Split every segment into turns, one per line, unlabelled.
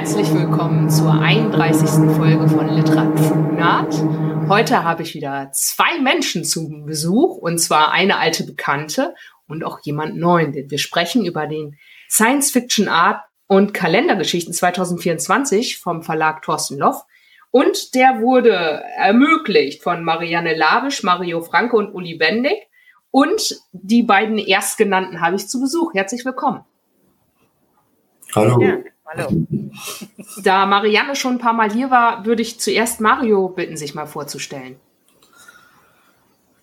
herzlich willkommen zur 31. Folge von Literaturnaht. Heute habe ich wieder zwei Menschen zu Besuch, und zwar eine alte Bekannte und auch jemand neuen. Wir sprechen über den Science Fiction Art und Kalendergeschichten 2024 vom Verlag Thorsten Loff. Und der wurde ermöglicht von Marianne Labisch, Mario Franke und Uli Bendig. Und die beiden Erstgenannten habe ich zu Besuch. Herzlich willkommen.
Hallo.
Ja, hallo. Da Marianne schon ein paar Mal hier war, würde ich zuerst Mario bitten, sich mal vorzustellen.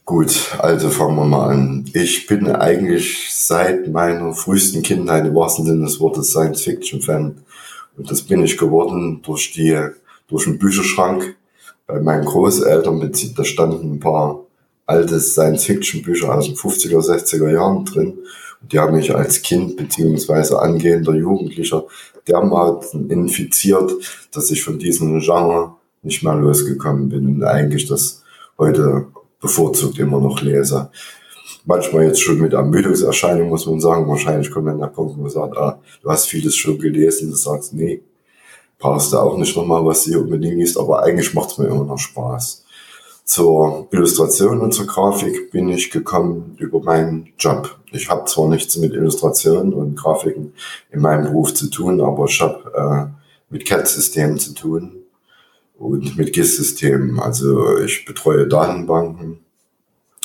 Gut, also fangen wir mal an. Ich bin eigentlich seit meiner frühesten Kindheit im wahrsten Sinne des Wortes Science-Fiction-Fan. Und das bin ich geworden durch die, durch den Bücherschrank bei meinen Großeltern. Da standen ein paar alte Science-Fiction-Bücher aus den 50er, 60er Jahren drin. Die haben mich als Kind beziehungsweise angehender Jugendlicher dermaßen infiziert, dass ich von diesem Genre nicht mehr losgekommen bin und eigentlich das heute bevorzugt immer noch lese. Manchmal jetzt schon mit Ermüdungserscheinung, muss man sagen. Wahrscheinlich kommt dann der Punkt, wo man sagt, ah, du hast vieles schon gelesen. Du sagst, nee, brauchst du auch nicht nochmal, was du hier unbedingt liest. Aber eigentlich macht es mir immer noch Spaß. Zur Illustration und zur Grafik bin ich gekommen über meinen Job. Ich habe zwar nichts mit Illustrationen und Grafiken in meinem Beruf zu tun, aber ich habe äh, mit CAD-Systemen zu tun und mit GIS-Systemen. Also ich betreue Datenbanken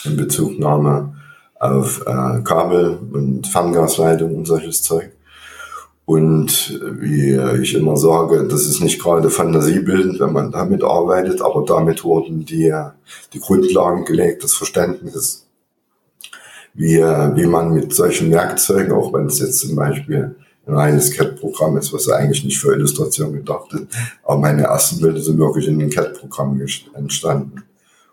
in Bezugnahme auf äh, Kabel und Ferngasleitung und solches Zeug. Und wie ich immer sage, das ist nicht gerade fantasiebildend, wenn man damit arbeitet, aber damit wurden die, die Grundlagen gelegt, das Verständnis, wie, wie man mit solchen Werkzeugen, auch wenn es jetzt zum Beispiel ein reines CAD-Programm ist, was eigentlich nicht für Illustration gedacht ist. Aber meine ersten Bilder sind wirklich in den CAD-Programm entstanden.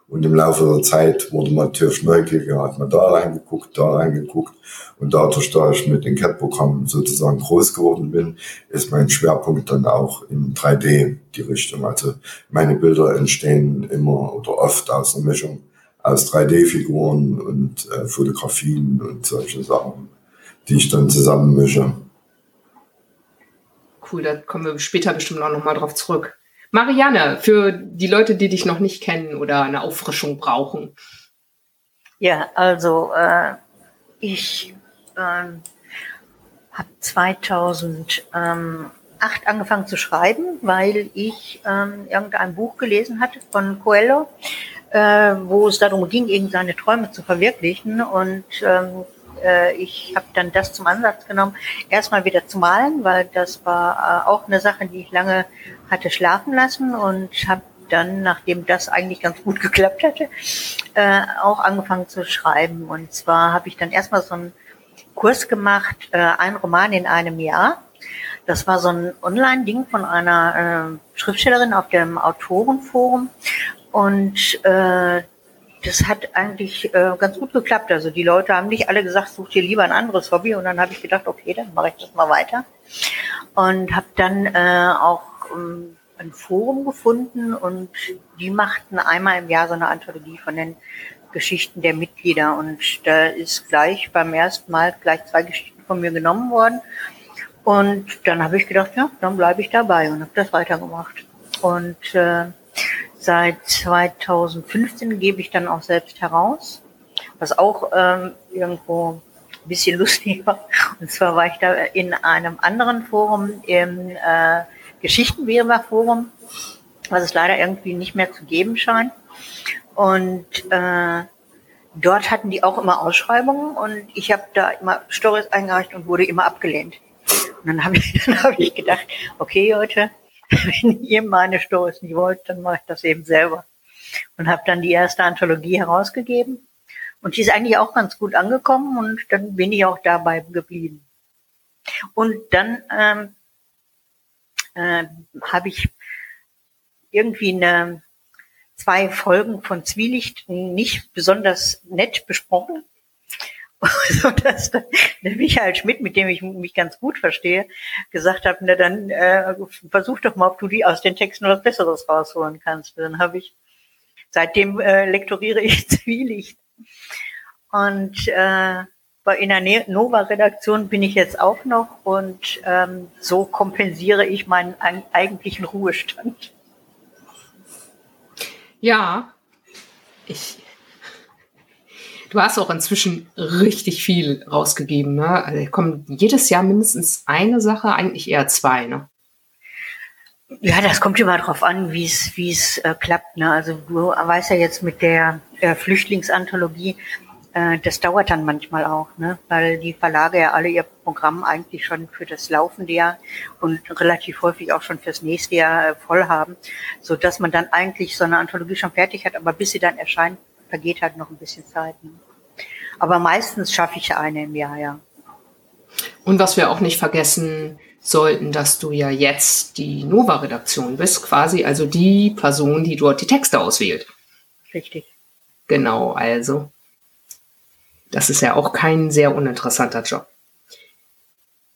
Und im Laufe der Zeit wurde man natürlich neugieriger, hat man da reingeguckt, da reingeguckt. Und dadurch, da ich mit den CAD-Programmen sozusagen groß geworden bin, ist mein Schwerpunkt dann auch in 3D die Richtung. Also meine Bilder entstehen immer oder oft aus einer Mischung aus 3D-Figuren und äh, Fotografien und solche Sachen, die ich dann zusammenmische
cool, da kommen wir später bestimmt auch nochmal drauf zurück. Marianne, für die Leute, die dich noch nicht kennen oder eine Auffrischung brauchen.
Ja, also äh, ich äh, habe 2008 angefangen zu schreiben, weil ich ähm, irgendein Buch gelesen hatte von Coelho, äh, wo es darum ging, eben seine Träume zu verwirklichen. Und ähm, äh, ich habe dann das zum Ansatz genommen, erstmal wieder zu malen, weil das war äh, auch eine Sache, die ich lange hatte schlafen lassen und habe dann, nachdem das eigentlich ganz gut geklappt hatte, äh, auch angefangen zu schreiben. Und zwar habe ich dann erstmal so einen Kurs gemacht, äh, ein Roman in einem Jahr. Das war so ein Online-Ding von einer äh, Schriftstellerin auf dem Autorenforum. Und äh, das hat eigentlich äh, ganz gut geklappt. Also die Leute haben nicht alle gesagt, such dir lieber ein anderes Hobby. Und dann habe ich gedacht, okay, dann mache ich das mal weiter. Und habe dann äh, auch ähm, ein Forum gefunden und die machten einmal im Jahr so eine Anthologie von den Geschichten der Mitglieder. Und da ist gleich beim ersten Mal gleich zwei Geschichten von mir genommen worden. Und dann habe ich gedacht, ja, dann bleibe ich dabei und habe das weitergemacht. Und äh, Seit 2015 gebe ich dann auch selbst heraus, was auch ähm, irgendwo ein bisschen lustig war. Und zwar war ich da in einem anderen Forum, im äh, Geschichtenweber Forum, was es leider irgendwie nicht mehr zu geben scheint. Und äh, dort hatten die auch immer Ausschreibungen und ich habe da immer Stories eingereicht und wurde immer abgelehnt. Und dann habe ich, dann hab ich gedacht, okay Leute, wenn ihr meine Stories nicht wollt, dann mache ich das eben selber. Und habe dann die erste Anthologie herausgegeben. Und die ist eigentlich auch ganz gut angekommen und dann bin ich auch dabei geblieben. Und dann ähm, äh, habe ich irgendwie eine, zwei Folgen von Zwielicht nicht besonders nett besprochen so dass der Michael Schmidt, mit dem ich mich ganz gut verstehe, gesagt hat, na dann äh, versuch doch mal, ob du die aus den Texten was Besseres rausholen kannst. Dann habe ich seitdem äh, lektoriere ich Zwielicht und äh, in der Nova-Redaktion bin ich jetzt auch noch und ähm, so kompensiere ich meinen eigentlichen Ruhestand.
Ja, ich. Du hast auch inzwischen richtig viel rausgegeben, ne? Also kommt jedes Jahr mindestens eine Sache, eigentlich eher zwei, ne?
Ja, das kommt immer drauf an, wie es wie es äh, klappt. Ne? Also du weißt ja jetzt mit der äh, Flüchtlingsanthologie, äh, das dauert dann manchmal auch, ne? weil die Verlage ja alle ihr Programm eigentlich schon für das laufende Jahr und relativ häufig auch schon fürs nächste Jahr äh, voll haben, so dass man dann eigentlich so eine Anthologie schon fertig hat, aber bis sie dann erscheint, vergeht halt noch ein bisschen Zeit. Ne? Aber meistens schaffe ich eine im Jahr, ja.
Und was wir auch nicht vergessen sollten, dass du ja jetzt die Nova-Redaktion bist, quasi also die Person, die dort die Texte auswählt.
Richtig.
Genau, also das ist ja auch kein sehr uninteressanter Job.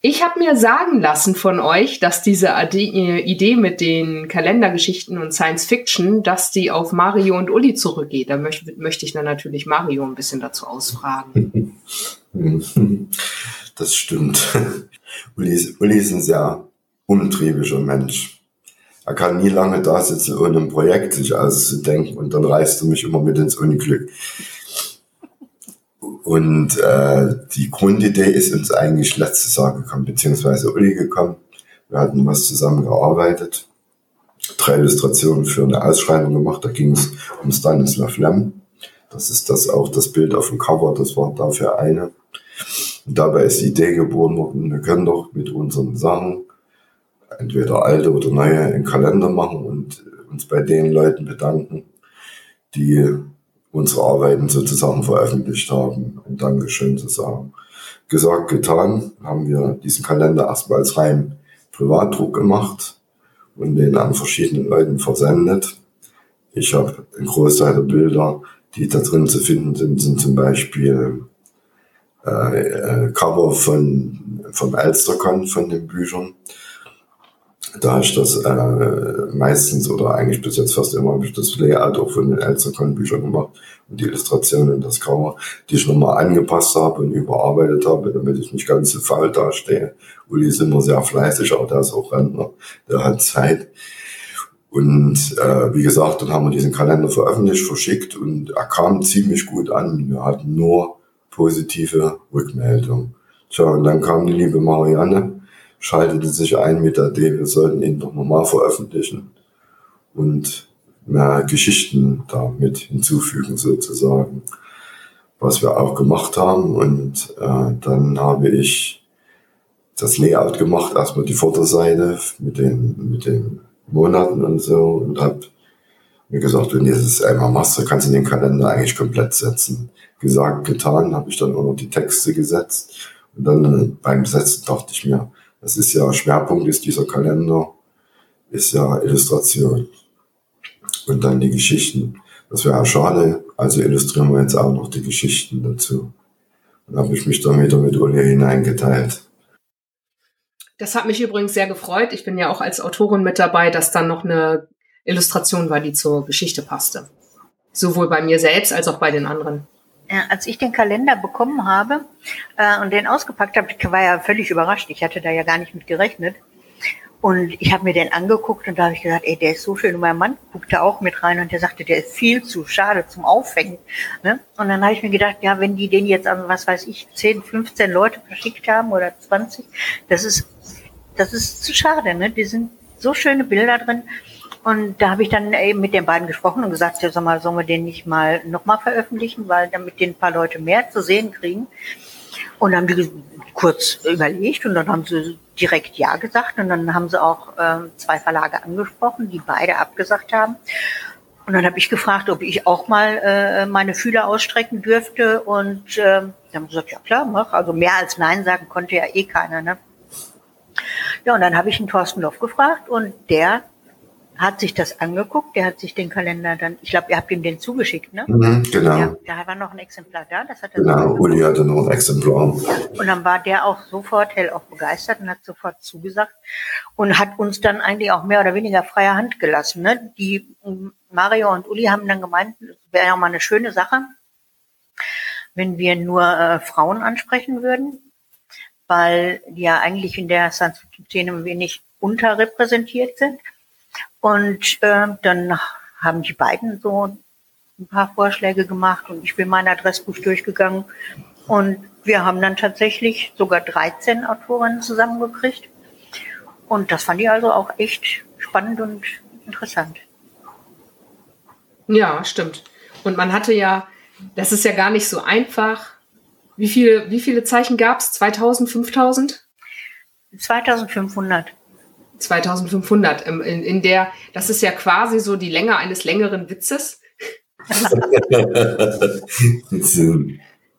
Ich habe mir sagen lassen von euch, dass diese Idee mit den Kalendergeschichten und Science Fiction, dass die auf Mario und Uli zurückgeht. Da möchte, möchte ich dann natürlich Mario ein bisschen dazu ausfragen.
Das stimmt. Uli, Uli ist ein sehr umtriebiger Mensch. Er kann nie lange da sitzen, ohne ein Projekt sich auszudenken und dann reißt er mich immer mit ins Unglück. Und äh, die Grundidee ist uns eigentlich letztes Jahr gekommen, beziehungsweise Uli gekommen. Wir hatten was zusammen gearbeitet, drei Illustrationen für eine Ausschreibung gemacht. Da ging es um Stanislav Lem. Das ist das auch das Bild auf dem Cover, das war dafür eine. Und dabei ist die Idee geboren worden, wir können doch mit unseren Sachen entweder alte oder neue in Kalender machen und uns bei den Leuten bedanken, die unsere Arbeiten sozusagen veröffentlicht haben. Ein Dankeschön zu sagen. Gesagt, getan, haben wir diesen Kalender erstmal als rein Privatdruck gemacht und den an verschiedenen Leuten versendet. Ich habe einen Großteil der Bilder, die da drin zu finden sind, sind zum Beispiel äh, äh, Cover von, vom Elstercon von den Büchern. Da ich das äh, meistens oder eigentlich bis jetzt fast immer habe ich das Layout auch von den Elstercon-Büchern gemacht und die Illustrationen das Cover, die ich nochmal angepasst habe und überarbeitet habe, damit ich nicht ganz so faul dastehe. Uli ist immer sehr fleißig, aber der ist auch Rentner, der hat Zeit. Und äh, wie gesagt, dann haben wir diesen Kalender veröffentlicht, verschickt und er kam ziemlich gut an. Wir hatten nur positive Rückmeldung. Tja, und dann kam die liebe Marianne, schaltete sich ein mit der Idee, wir sollten ihn doch nochmal veröffentlichen und mehr Geschichten damit hinzufügen sozusagen, was wir auch gemacht haben. Und äh, dann habe ich das Layout gemacht, erstmal die Vorderseite mit den, mit den Monaten und so und habe mir gesagt, wenn du das einmal machst, dann kannst du den Kalender eigentlich komplett setzen gesagt, getan, habe ich dann auch noch die Texte gesetzt. Und dann beim Setzen dachte ich mir, das ist ja, Schwerpunkt ist dieser Kalender, ist ja Illustration. Und dann die Geschichten. Das wäre ja schade, also illustrieren wir jetzt auch noch die Geschichten dazu. Und habe ich mich dann wieder mit Uli hineingeteilt.
Das hat mich übrigens sehr gefreut. Ich bin ja auch als Autorin mit dabei, dass dann noch eine Illustration war, die zur Geschichte passte. Sowohl bei mir selbst als auch bei den anderen.
Als ich den Kalender bekommen habe äh, und den ausgepackt habe, ich war ja völlig überrascht. Ich hatte da ja gar nicht mit gerechnet. Und ich habe mir den angeguckt und da habe ich gesagt, ey, der ist so schön. Und mein Mann guckte auch mit rein und der sagte, der ist viel zu schade zum Aufhängen. Ne? Und dann habe ich mir gedacht, ja, wenn die den jetzt an, was weiß ich, 10, 15 Leute verschickt haben oder 20, das ist, das ist zu schade. Ne? Die sind so schöne Bilder drin. Und da habe ich dann eben mit den beiden gesprochen und gesagt, ja, sag mal, sollen wir den nicht mal nochmal veröffentlichen, weil damit den ein paar Leute mehr zu sehen kriegen. Und dann haben die kurz überlegt und dann haben sie direkt Ja gesagt und dann haben sie auch äh, zwei Verlage angesprochen, die beide abgesagt haben. Und dann habe ich gefragt, ob ich auch mal äh, meine Fühler ausstrecken dürfte und äh, dann haben sie gesagt, ja klar, mach. Also mehr als Nein sagen konnte ja eh keiner. Ne? Ja, und dann habe ich einen Thorsten Loff gefragt und der hat sich das angeguckt, der hat sich den Kalender dann, ich glaube, ihr habt ihm den zugeschickt, ne?
Mhm, genau.
Ja, da war noch ein Exemplar da, das hat
er Genau, Uli hatte noch ein Exemplar.
Und dann war der auch sofort hell auch begeistert und hat sofort zugesagt und hat uns dann eigentlich auch mehr oder weniger freie Hand gelassen. Ne? Die Mario und Uli haben dann gemeint, es wäre ja mal eine schöne Sache, wenn wir nur äh, Frauen ansprechen würden, weil die ja eigentlich in der Science-Fiction-Szene wenig unterrepräsentiert sind. Und äh, dann haben die beiden so ein paar Vorschläge gemacht und ich bin mein Adressbuch durchgegangen und wir haben dann tatsächlich sogar 13 Autorinnen zusammengekriegt. Und das fand ich also auch echt spannend und interessant.
Ja, stimmt. Und man hatte ja, das ist ja gar nicht so einfach. Wie viele, wie viele Zeichen gab es? 2000, 5000?
2500.
2500. In, in der, das ist ja quasi so die Länge eines längeren Witzes.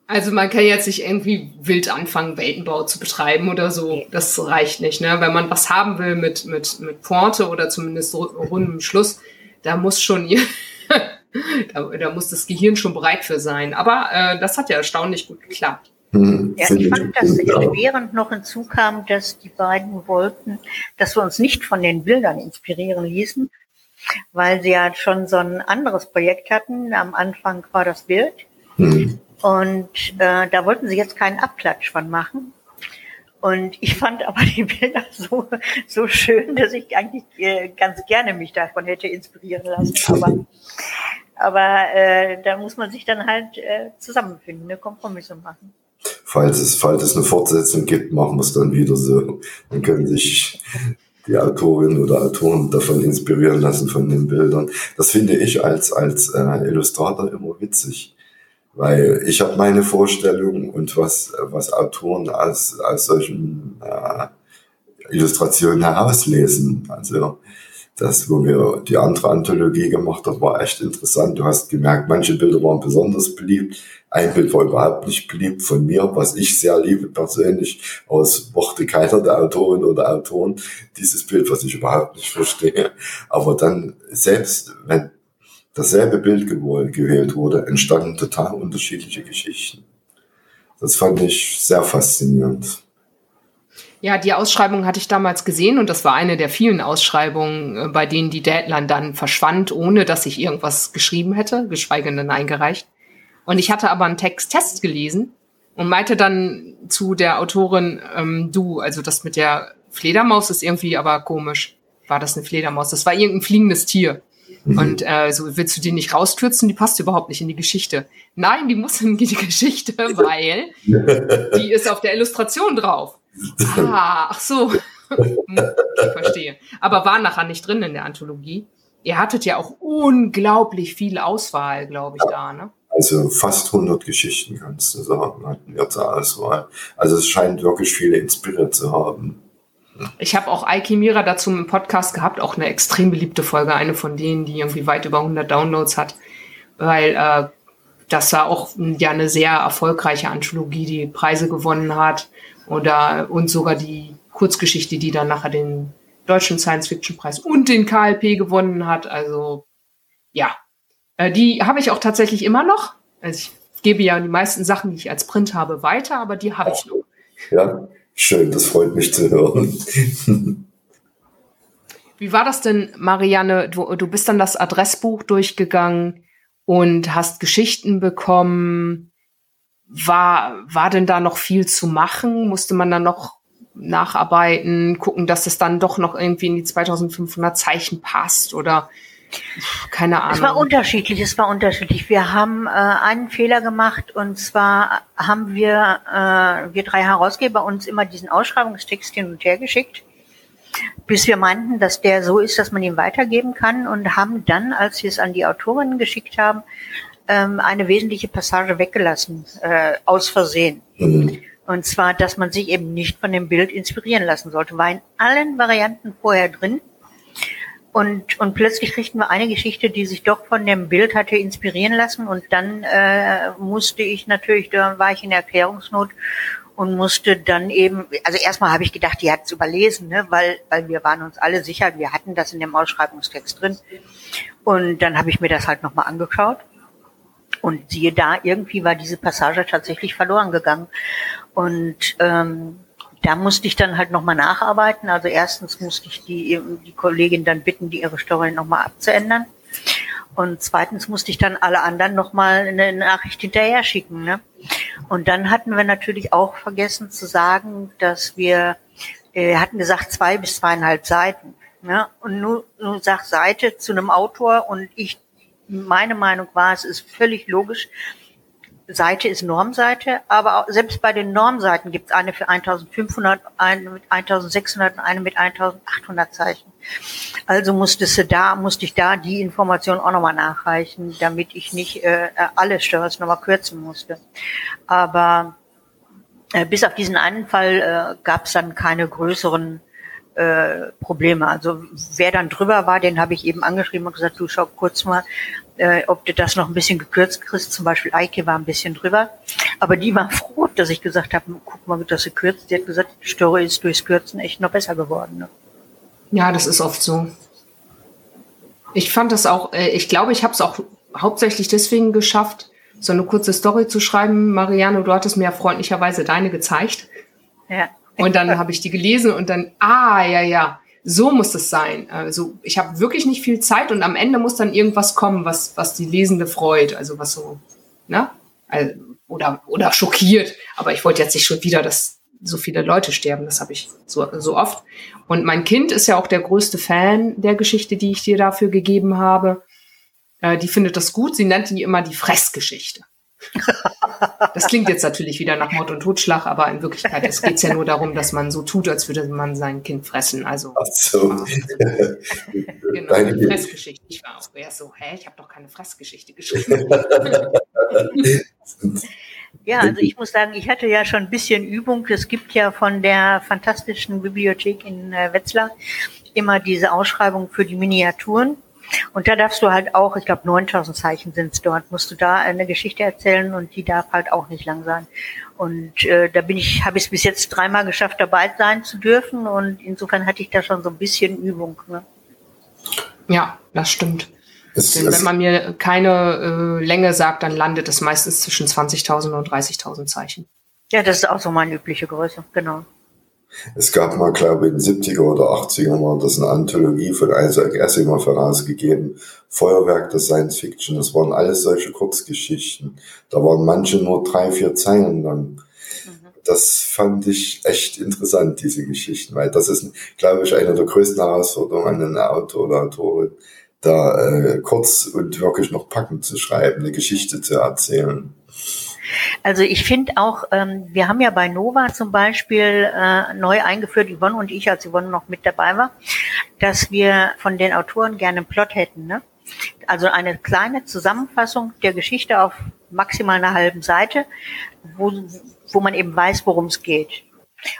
Also man kann jetzt nicht irgendwie wild anfangen, Weltenbau zu betreiben oder so. Das reicht nicht. Ne? Wenn man was haben will mit, mit, mit Pointe oder zumindest rundem Schluss, da muss schon da, da muss das Gehirn schon bereit für sein. Aber äh, das hat ja erstaunlich gut geklappt.
Hm, ja, ich fand, dass erschwerend noch hinzukam, dass die beiden wollten, dass wir uns nicht von den Bildern inspirieren ließen, weil sie ja schon so ein anderes Projekt hatten. Am Anfang war das Bild. Mhm. Und äh, da wollten sie jetzt keinen Abklatsch von machen. Und ich fand aber die Bilder so, so schön, dass ich eigentlich äh, ganz gerne mich davon hätte inspirieren lassen. Aber, aber äh, da muss man sich dann halt äh, zusammenfinden, eine Kompromisse machen.
Falls es, falls es eine Fortsetzung gibt, machen wir es dann wieder so. Dann können sich die Autorin oder Autoren davon inspirieren lassen von den Bildern. Das finde ich als, als äh, Illustrator immer witzig weil ich habe meine Vorstellung und was, was Autoren als, als solchen äh, Illustrationen herauslesen. Also das, wo wir die andere Anthologie gemacht haben, war echt interessant. Du hast gemerkt, manche Bilder waren besonders beliebt. Ein Bild war überhaupt nicht beliebt von mir, was ich sehr liebe persönlich. Aus mochte keiner der Autorin oder Autoren dieses Bild, was ich überhaupt nicht verstehe. Aber dann, selbst wenn dasselbe Bild gewählt wurde, entstanden total unterschiedliche Geschichten. Das fand ich sehr faszinierend.
Ja, die Ausschreibung hatte ich damals gesehen und das war eine der vielen Ausschreibungen, äh, bei denen die Deadline dann verschwand, ohne dass ich irgendwas geschrieben hätte, geschweige denn eingereicht. Und ich hatte aber einen Texttest gelesen und meinte dann zu der Autorin, ähm, du, also das mit der Fledermaus ist irgendwie aber komisch. War das eine Fledermaus? Das war irgendein fliegendes Tier. Mhm. Und äh, so willst du die nicht rauskürzen, die passt überhaupt nicht in die Geschichte. Nein, die muss in die Geschichte, weil die ist auf der Illustration drauf. Ah, ach so. ich verstehe. Aber war nachher nicht drin in der Anthologie. Ihr hattet ja auch unglaublich viel Auswahl, glaube ich, da, ne?
Also fast 100 Geschichten, kannst du sagen, hatten wir zur Auswahl. Also es scheint wirklich viele inspiriert zu haben.
Ich habe auch Alchemira dazu im Podcast gehabt, auch eine extrem beliebte Folge, eine von denen, die irgendwie weit über 100 Downloads hat, weil äh, das war auch ja eine sehr erfolgreiche Anthologie, die Preise gewonnen hat oder und sogar die Kurzgeschichte, die dann nachher den deutschen Science-Fiction-Preis und den KLP gewonnen hat. Also ja, äh, die habe ich auch tatsächlich immer noch. Also ich gebe ja die meisten Sachen, die ich als Print habe, weiter, aber die habe ich noch.
Ja, Schön, das freut mich zu hören.
Wie war das denn, Marianne? Du, du bist dann das Adressbuch durchgegangen und hast Geschichten bekommen. War, war denn da noch viel zu machen? Musste man dann noch nacharbeiten, gucken, dass es dann doch noch irgendwie in die 2500 Zeichen passt oder keine Ahnung.
Es war unterschiedlich, es war unterschiedlich. Wir haben äh, einen Fehler gemacht und zwar haben wir, äh, wir drei Herausgeber uns immer diesen Ausschreibungstext hin und her geschickt, bis wir meinten, dass der so ist, dass man ihn weitergeben kann und haben dann, als wir es an die Autorinnen geschickt haben, ähm, eine wesentliche Passage weggelassen, äh, aus Versehen. Mhm. Und zwar, dass man sich eben nicht von dem Bild inspirieren lassen sollte. War in allen Varianten vorher drin. Und, und plötzlich kriegten wir eine Geschichte, die sich doch von dem Bild hatte inspirieren lassen. Und dann äh, musste ich natürlich, da war ich in Erklärungsnot und musste dann eben, also erstmal habe ich gedacht, die hat es überlesen, ne, weil, weil wir waren uns alle sicher, wir hatten das in dem Ausschreibungstext drin. Und dann habe ich mir das halt nochmal angeschaut. Und siehe da, irgendwie war diese Passage tatsächlich verloren gegangen. Und ähm, da musste ich dann halt nochmal nacharbeiten. Also erstens musste ich die, die Kollegin dann bitten, die ihre Story nochmal abzuändern. Und zweitens musste ich dann alle anderen nochmal eine Nachricht hinterher schicken. Ne? Und dann hatten wir natürlich auch vergessen zu sagen, dass wir, äh, wir hatten gesagt zwei bis zweieinhalb Seiten. Ne? Und nur, nur sagt Seite zu einem Autor und ich, meine Meinung war, es ist völlig logisch, Seite ist Normseite, aber auch, selbst bei den Normseiten gibt es eine für 1500, eine mit 1600 und eine mit 1800 Zeichen. Also musstest du da, musste ich da die Information auch nochmal nachreichen, damit ich nicht äh, alle Störers nochmal kürzen musste. Aber äh, bis auf diesen einen Fall äh, gab es dann keine größeren äh, Probleme. Also wer dann drüber war, den habe ich eben angeschrieben und gesagt, du schau kurz mal, äh, ob du das noch ein bisschen gekürzt kriegst. Zum Beispiel Eike war ein bisschen drüber. Aber die war froh, dass ich gesagt habe, guck mal, das gekürzt. Die hat gesagt, die Story ist durchs Kürzen echt noch besser geworden. Ne?
Ja, das ist oft so. Ich fand das auch, äh, ich glaube, ich habe es auch hauptsächlich deswegen geschafft, so eine kurze Story zu schreiben. Marianne, du hattest mir ja freundlicherweise deine gezeigt. Ja. Und dann habe ich die gelesen und dann, ah, ja, ja, so muss es sein. Also ich habe wirklich nicht viel Zeit und am Ende muss dann irgendwas kommen, was, was die Lesende freut. Also was so, ne? Also, oder, oder schockiert. Aber ich wollte jetzt nicht schon wieder, dass so viele Leute sterben. Das habe ich so, so oft. Und mein Kind ist ja auch der größte Fan der Geschichte, die ich dir dafür gegeben habe. Äh, die findet das gut. Sie nennt die immer die Fressgeschichte. Das klingt jetzt natürlich wieder nach Mord und Totschlag, aber in Wirklichkeit es geht ja nur darum, dass man so tut, als würde man sein Kind fressen. Also Ach so. genau, eine Fressgeschichte. Ich war auch erst so, hä, ich habe doch keine Fressgeschichte geschrieben.
Ja, also ich muss sagen, ich hatte ja schon ein bisschen Übung. Es gibt ja von der fantastischen Bibliothek in äh, Wetzlar immer diese Ausschreibung für die Miniaturen. Und da darfst du halt auch, ich glaube 9000 Zeichen sind es dort, musst du da eine Geschichte erzählen und die darf halt auch nicht lang sein. Und äh, da bin ich, habe ich es bis jetzt dreimal geschafft, dabei sein zu dürfen und insofern hatte ich da schon so ein bisschen Übung. Ne?
Ja, das stimmt. Denn wenn man mir keine äh, Länge sagt, dann landet es meistens zwischen 20.000 und 30.000 Zeichen.
Ja, das ist auch so meine übliche Größe, genau.
Es gab mal, glaube ich, in den 70er oder 80er war das eine Anthologie von Isaac Asimov herausgegeben. Feuerwerk der Science Fiction. Das waren alles solche Kurzgeschichten. Da waren manche nur drei, vier Zeilen lang. Mhm. Das fand ich echt interessant, diese Geschichten, weil das ist, glaube ich, eine der größten Herausforderungen an einen Autor oder Autorin, da äh, kurz und wirklich noch packend zu schreiben, eine Geschichte zu erzählen.
Also ich finde auch, ähm, wir haben ja bei Nova zum Beispiel äh, neu eingeführt, Yvonne und ich, als Yvonne noch mit dabei war, dass wir von den Autoren gerne einen Plot hätten. Ne? Also eine kleine Zusammenfassung der Geschichte auf maximal einer halben Seite, wo, wo man eben weiß, worum es geht.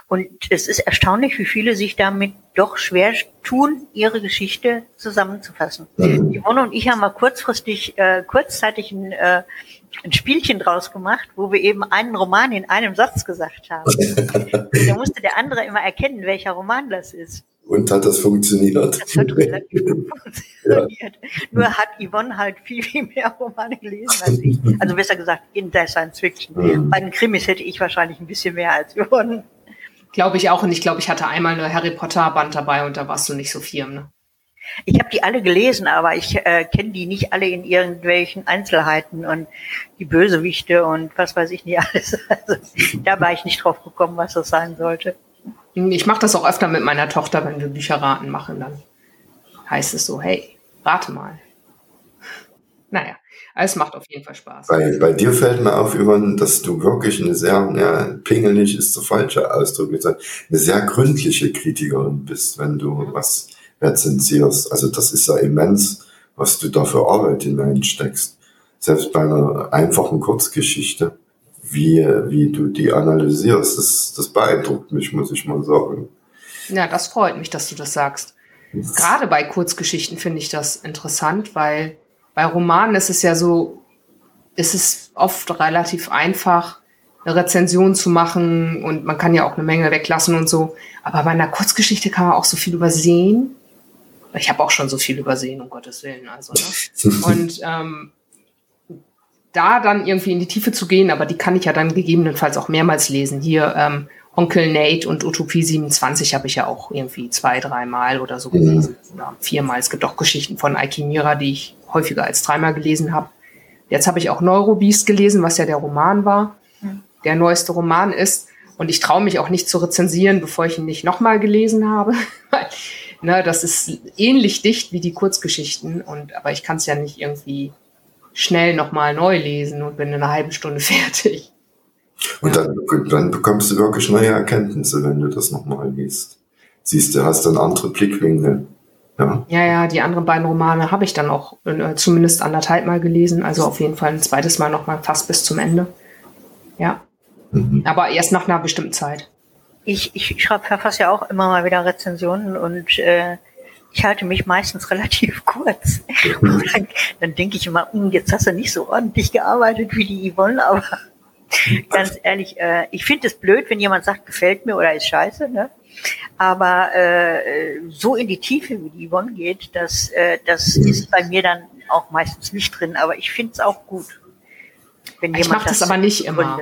Und es ist erstaunlich, wie viele sich damit doch schwer tun, ihre Geschichte zusammenzufassen. Mhm. Yvonne und ich haben mal kurzfristig, äh, kurzzeitig ein, äh, ein Spielchen draus gemacht, wo wir eben einen Roman in einem Satz gesagt haben. da musste der andere immer erkennen, welcher Roman das ist.
Und hat das funktioniert? Das hat relativ
gut funktioniert. Ja. Nur hat Yvonne halt viel, viel mehr Romane gelesen als ich. Also besser gesagt, in der Science Fiction. Bei den Krimis hätte ich wahrscheinlich ein bisschen mehr als Yvonne.
Glaube ich auch. Und ich glaube, ich hatte einmal eine Harry Potter Band dabei und da warst du nicht so firm, ne?
Ich habe die alle gelesen, aber ich äh, kenne die nicht alle in irgendwelchen Einzelheiten und die Bösewichte und was weiß ich nicht alles. Also, da war ich nicht drauf gekommen, was das sein sollte.
Ich mache das auch öfter mit meiner Tochter, wenn wir Bücherraten machen, dann heißt es so, hey, rate mal. Naja. Es macht auf jeden Fall Spaß.
Bei, bei dir fällt mir auf, Yvonne, dass du wirklich eine sehr, ja, pingelig ist der falsche Ausdruck, eine sehr gründliche Kritikerin bist, wenn du was rezensierst. Also das ist ja immens, was du da für Arbeit hineinsteckst. Selbst bei einer einfachen Kurzgeschichte, wie, wie du die analysierst, das, das beeindruckt mich, muss ich mal sagen.
Ja, das freut mich, dass du das sagst. Gerade bei Kurzgeschichten finde ich das interessant, weil bei Romanen ist es ja so, ist es oft relativ einfach, eine Rezension zu machen und man kann ja auch eine Menge weglassen und so. Aber bei einer Kurzgeschichte kann man auch so viel übersehen. Ich habe auch schon so viel übersehen, um Gottes Willen. Also, ne? Und ähm, da dann irgendwie in die Tiefe zu gehen, aber die kann ich ja dann gegebenenfalls auch mehrmals lesen. Hier, ähm, Onkel Nate und Utopie 27 habe ich ja auch irgendwie zwei, dreimal oder so gelesen. Mhm. Oder viermal. Es gibt auch Geschichten von Aikimira, die ich häufiger als dreimal gelesen habe. Jetzt habe ich auch Neurobeast gelesen, was ja der Roman war. Mhm. Der neueste Roman ist. Und ich traue mich auch nicht zu rezensieren, bevor ich ihn nicht nochmal gelesen habe. ne, das ist ähnlich dicht wie die Kurzgeschichten. Und, aber ich kann es ja nicht irgendwie schnell nochmal neu lesen und bin in einer halben Stunde fertig.
Und dann, dann bekommst du wirklich neue Erkenntnisse, wenn du das nochmal liest. Siehst du, hast dann andere Blickwinkel. Ja.
ja, ja, die anderen beiden Romane habe ich dann auch äh, zumindest anderthalb Mal gelesen, also auf jeden Fall ein zweites Mal nochmal fast bis zum Ende. Ja. Mhm. Aber erst nach einer bestimmten Zeit.
Ich, ich schreibe verfasse ja auch immer mal wieder Rezensionen und äh, ich halte mich meistens relativ kurz. Und dann, dann denke ich immer, hm, jetzt hast du nicht so ordentlich gearbeitet wie die Yvonne, aber ganz ehrlich, äh, ich finde es blöd, wenn jemand sagt, gefällt mir oder ist scheiße, ne? Aber äh, so in die Tiefe, wie die Yvonne geht, das, äh, das ist bei mir dann auch meistens nicht drin. Aber ich finde es auch gut.
Wenn ich mache das, das aber nicht immer.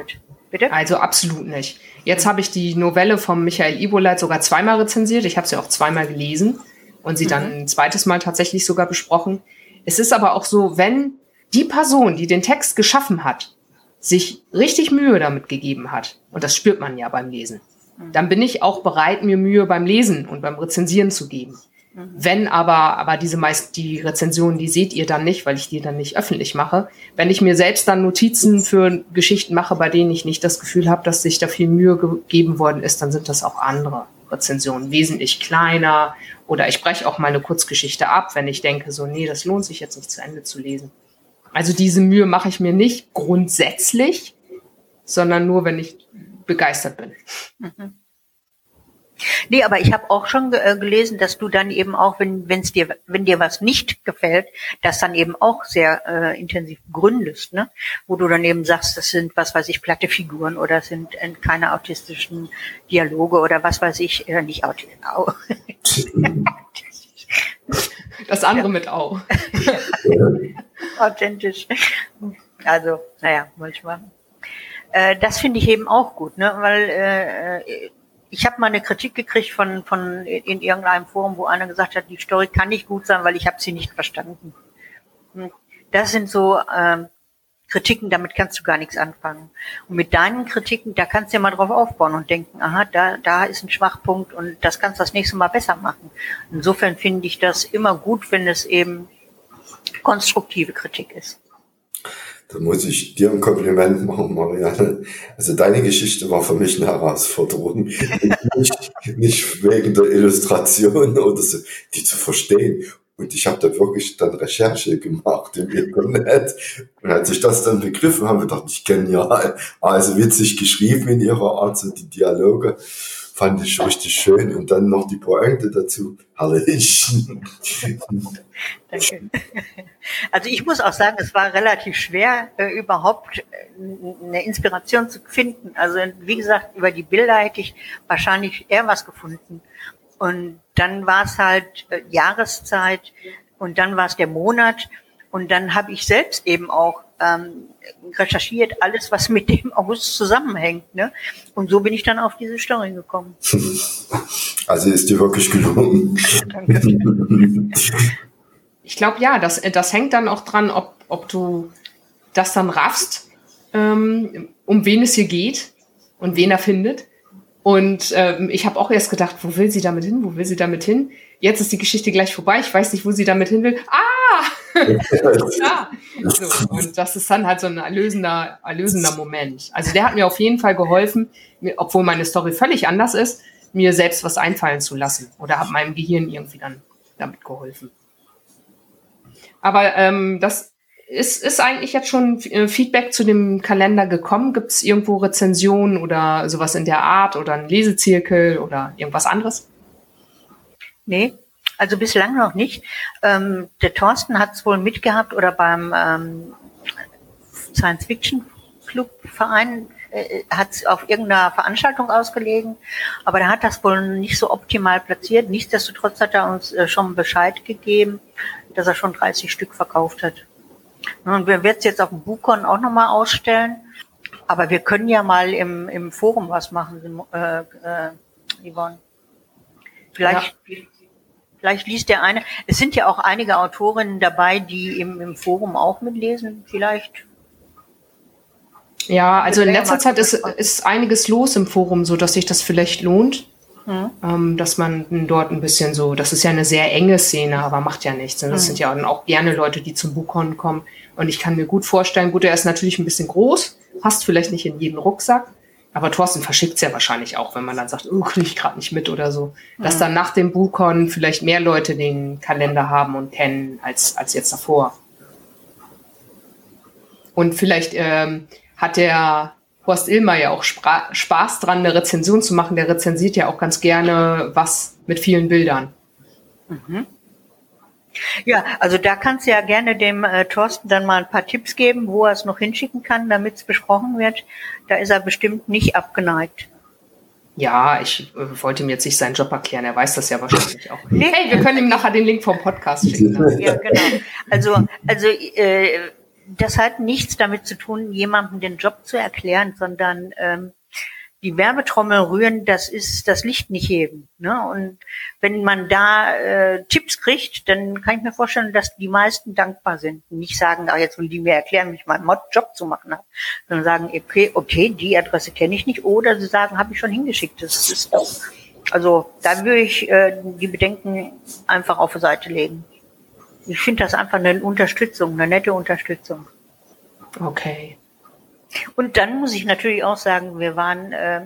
Bitte? Also absolut nicht. Jetzt habe ich die Novelle von Michael Iboleit sogar zweimal rezensiert. Ich habe sie auch zweimal gelesen und sie mhm. dann ein zweites Mal tatsächlich sogar besprochen. Es ist aber auch so, wenn die Person, die den Text geschaffen hat, sich richtig Mühe damit gegeben hat, und das spürt man ja beim Lesen, mhm. dann bin ich auch bereit, mir Mühe beim Lesen und beim Rezensieren zu geben. Mhm. Wenn aber, aber diese meist, die Rezensionen, die seht ihr dann nicht, weil ich die dann nicht öffentlich mache. Wenn ich mir selbst dann Notizen für Geschichten mache, bei denen ich nicht das Gefühl habe, dass sich da viel Mühe gegeben worden ist, dann sind das auch andere Rezensionen, wesentlich kleiner. Oder ich breche auch mal eine Kurzgeschichte ab, wenn ich denke, so, nee, das lohnt sich jetzt nicht zu Ende zu lesen. Also diese Mühe mache ich mir nicht grundsätzlich, sondern nur, wenn ich begeistert bin. Mhm.
Nee, aber ich habe auch schon äh, gelesen, dass du dann eben auch, wenn wenn's dir, wenn dir was nicht gefällt, das dann eben auch sehr äh, intensiv gründest, ne? Wo du dann eben sagst, das sind, was weiß ich, platte Figuren oder sind äh, keine autistischen Dialoge oder was weiß ich, äh, nicht autistisch.
Das andere ja. mit Au.
Authentisch. Also, naja, manchmal. Äh, das finde ich eben auch gut, ne? weil äh, ich habe mal eine Kritik gekriegt von, von in irgendeinem Forum, wo einer gesagt hat, die Story kann nicht gut sein, weil ich habe sie nicht verstanden. Hm. Das sind so ähm, Kritiken, damit kannst du gar nichts anfangen. Und mit deinen Kritiken, da kannst du ja mal drauf aufbauen und denken, aha, da, da ist ein Schwachpunkt und das kannst du das nächste Mal besser machen. Insofern finde ich das immer gut, wenn es eben konstruktive Kritik ist.
Da muss ich dir ein Kompliment machen, Marianne. Also deine Geschichte war für mich eine Herausforderung. nicht, nicht wegen der Illustration oder so, die zu verstehen. Und ich habe da wirklich dann Recherche gemacht im Internet. Und als ich das dann begriffen habe, dachte ich, genial. Also witzig geschrieben in ihrer Art, so die Dialoge fand ich richtig schön. Und dann noch die Pointe dazu. Herrlich.
Danke. Also ich muss auch sagen, es war relativ schwer, äh, überhaupt äh, eine Inspiration zu finden. Also wie gesagt, über die Bilder hätte ich wahrscheinlich eher was gefunden. Und dann war es halt äh, Jahreszeit und dann war es der Monat. Und dann habe ich selbst eben auch ähm, recherchiert, alles, was mit dem August zusammenhängt. Ne? Und so bin ich dann auf diese Story gekommen.
Also ist dir wirklich gelungen.
Danke. Ich glaube ja, das, das hängt dann auch dran, ob, ob du das dann raffst, ähm, um wen es hier geht und wen er findet. Und ähm, ich habe auch erst gedacht, wo will sie damit hin? Wo will sie damit hin? Jetzt ist die Geschichte gleich vorbei. Ich weiß nicht, wo sie damit hin will. Ah! ja. so, und das ist dann halt so ein erlösender, erlösender Moment. Also der hat mir auf jeden Fall geholfen, mir, obwohl meine Story völlig anders ist, mir selbst was einfallen zu lassen. Oder hat meinem Gehirn irgendwie dann damit geholfen. Aber ähm, das ist, ist eigentlich jetzt schon äh, Feedback zu dem Kalender gekommen? Gibt es irgendwo Rezensionen oder sowas in der Art oder ein Lesezirkel oder irgendwas anderes?
Nee, also bislang noch nicht. Ähm, der Thorsten hat es wohl mitgehabt oder beim ähm, Science Fiction Club Verein äh, hat es auf irgendeiner Veranstaltung ausgelegen, aber der hat das wohl nicht so optimal platziert. Nichtsdestotrotz hat er uns äh, schon Bescheid gegeben, dass er schon 30 Stück verkauft hat. Und wir werden es jetzt auf dem Buchcon auch nochmal ausstellen. Aber wir können ja mal im, im Forum was machen, äh, äh, Yvonne. Vielleicht, ja. vielleicht liest der eine. Es sind ja auch einige Autorinnen dabei, die im, im Forum auch mitlesen. Vielleicht.
Ja, also in letzter Zeit ist, ist einiges los im Forum, so dass sich das vielleicht lohnt. Mhm. Ähm, dass man dort ein bisschen so, das ist ja eine sehr enge Szene, aber macht ja nichts. Und das mhm. sind ja dann auch gerne Leute, die zum Buchhorn kommen. Und ich kann mir gut vorstellen, gut, er ist natürlich ein bisschen groß, passt vielleicht nicht in jeden Rucksack, aber Thorsten verschickt es ja wahrscheinlich auch, wenn man dann sagt, oh, kriege ich gerade nicht mit oder so. Mhm. Dass dann nach dem Buchhorn vielleicht mehr Leute den Kalender haben und kennen als, als jetzt davor. Und vielleicht ähm, hat der Horst Ilmer ja auch Spra Spaß dran, eine Rezension zu machen. Der rezensiert ja auch ganz gerne was mit vielen Bildern.
Mhm. Ja, also da kannst du ja gerne dem äh, Thorsten dann mal ein paar Tipps geben, wo er es noch hinschicken kann, damit es besprochen wird. Da ist er bestimmt nicht abgeneigt.
Ja, ich äh, wollte ihm jetzt nicht seinen Job erklären. Er weiß das ja wahrscheinlich auch. Nee. Hey, wir können ihm nachher den Link vom Podcast schicken.
ja, genau. Also, also äh, das hat nichts damit zu tun, jemandem den Job zu erklären, sondern ähm, die Werbetrommel rühren, das ist das Licht nicht heben. Ne? Und wenn man da äh, Tipps kriegt, dann kann ich mir vorstellen, dass die meisten dankbar sind. Nicht sagen, ach, jetzt will die mir erklären, wie ich meinen Job zu machen habe, sondern sagen, okay, okay die Adresse kenne ich nicht. Oder sie sagen, habe ich schon hingeschickt. Das ist doch. Also da würde ich äh, die Bedenken einfach auf die Seite legen. Ich finde das einfach eine Unterstützung, eine nette Unterstützung.
Okay.
Und dann muss ich natürlich auch sagen, wir waren, äh,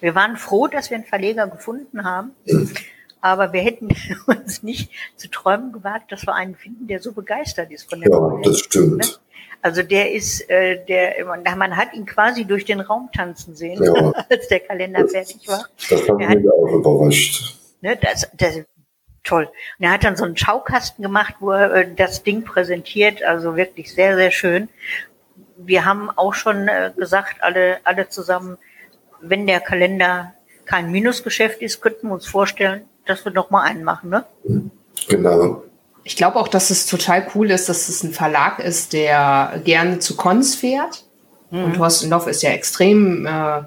wir waren froh, dass wir einen Verleger gefunden haben. Aber wir hätten uns nicht zu träumen gewagt, dass wir einen finden, der so begeistert ist von der
Ja, Kollegin, das stimmt. Ne?
Also der ist, äh, der, man hat ihn quasi durch den Raum tanzen sehen, ja. als der Kalender das, fertig war.
Das hat mich auch überrascht.
Ne, das, das, toll. Und er hat dann so einen Schaukasten gemacht, wo er äh, das Ding präsentiert, also wirklich sehr, sehr schön wir haben auch schon äh, gesagt, alle, alle zusammen, wenn der Kalender kein Minusgeschäft ist, könnten wir uns vorstellen, dass wir noch mal einen machen, ne?
Genau.
Ich glaube auch, dass es total cool ist, dass es ein Verlag ist, der gerne zu Cons fährt. Mhm. Und Thorsten Loff ist ja extrem äh,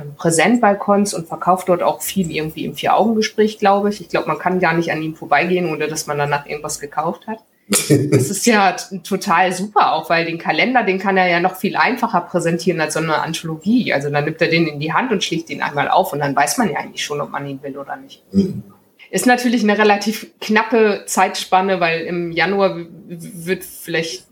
ähm, präsent bei Cons und verkauft dort auch viel irgendwie im Vier-Augen-Gespräch, glaube ich. Ich glaube, man kann gar nicht an ihm vorbeigehen, ohne dass man danach irgendwas gekauft hat. Das ist ja total super, auch weil den Kalender, den kann er ja noch viel einfacher präsentieren als so eine Anthologie. Also dann nimmt er den in die Hand und schlägt ihn einmal auf und dann weiß man ja eigentlich schon, ob man ihn will oder nicht. Mhm. Ist natürlich eine relativ knappe Zeitspanne, weil im Januar wird vielleicht,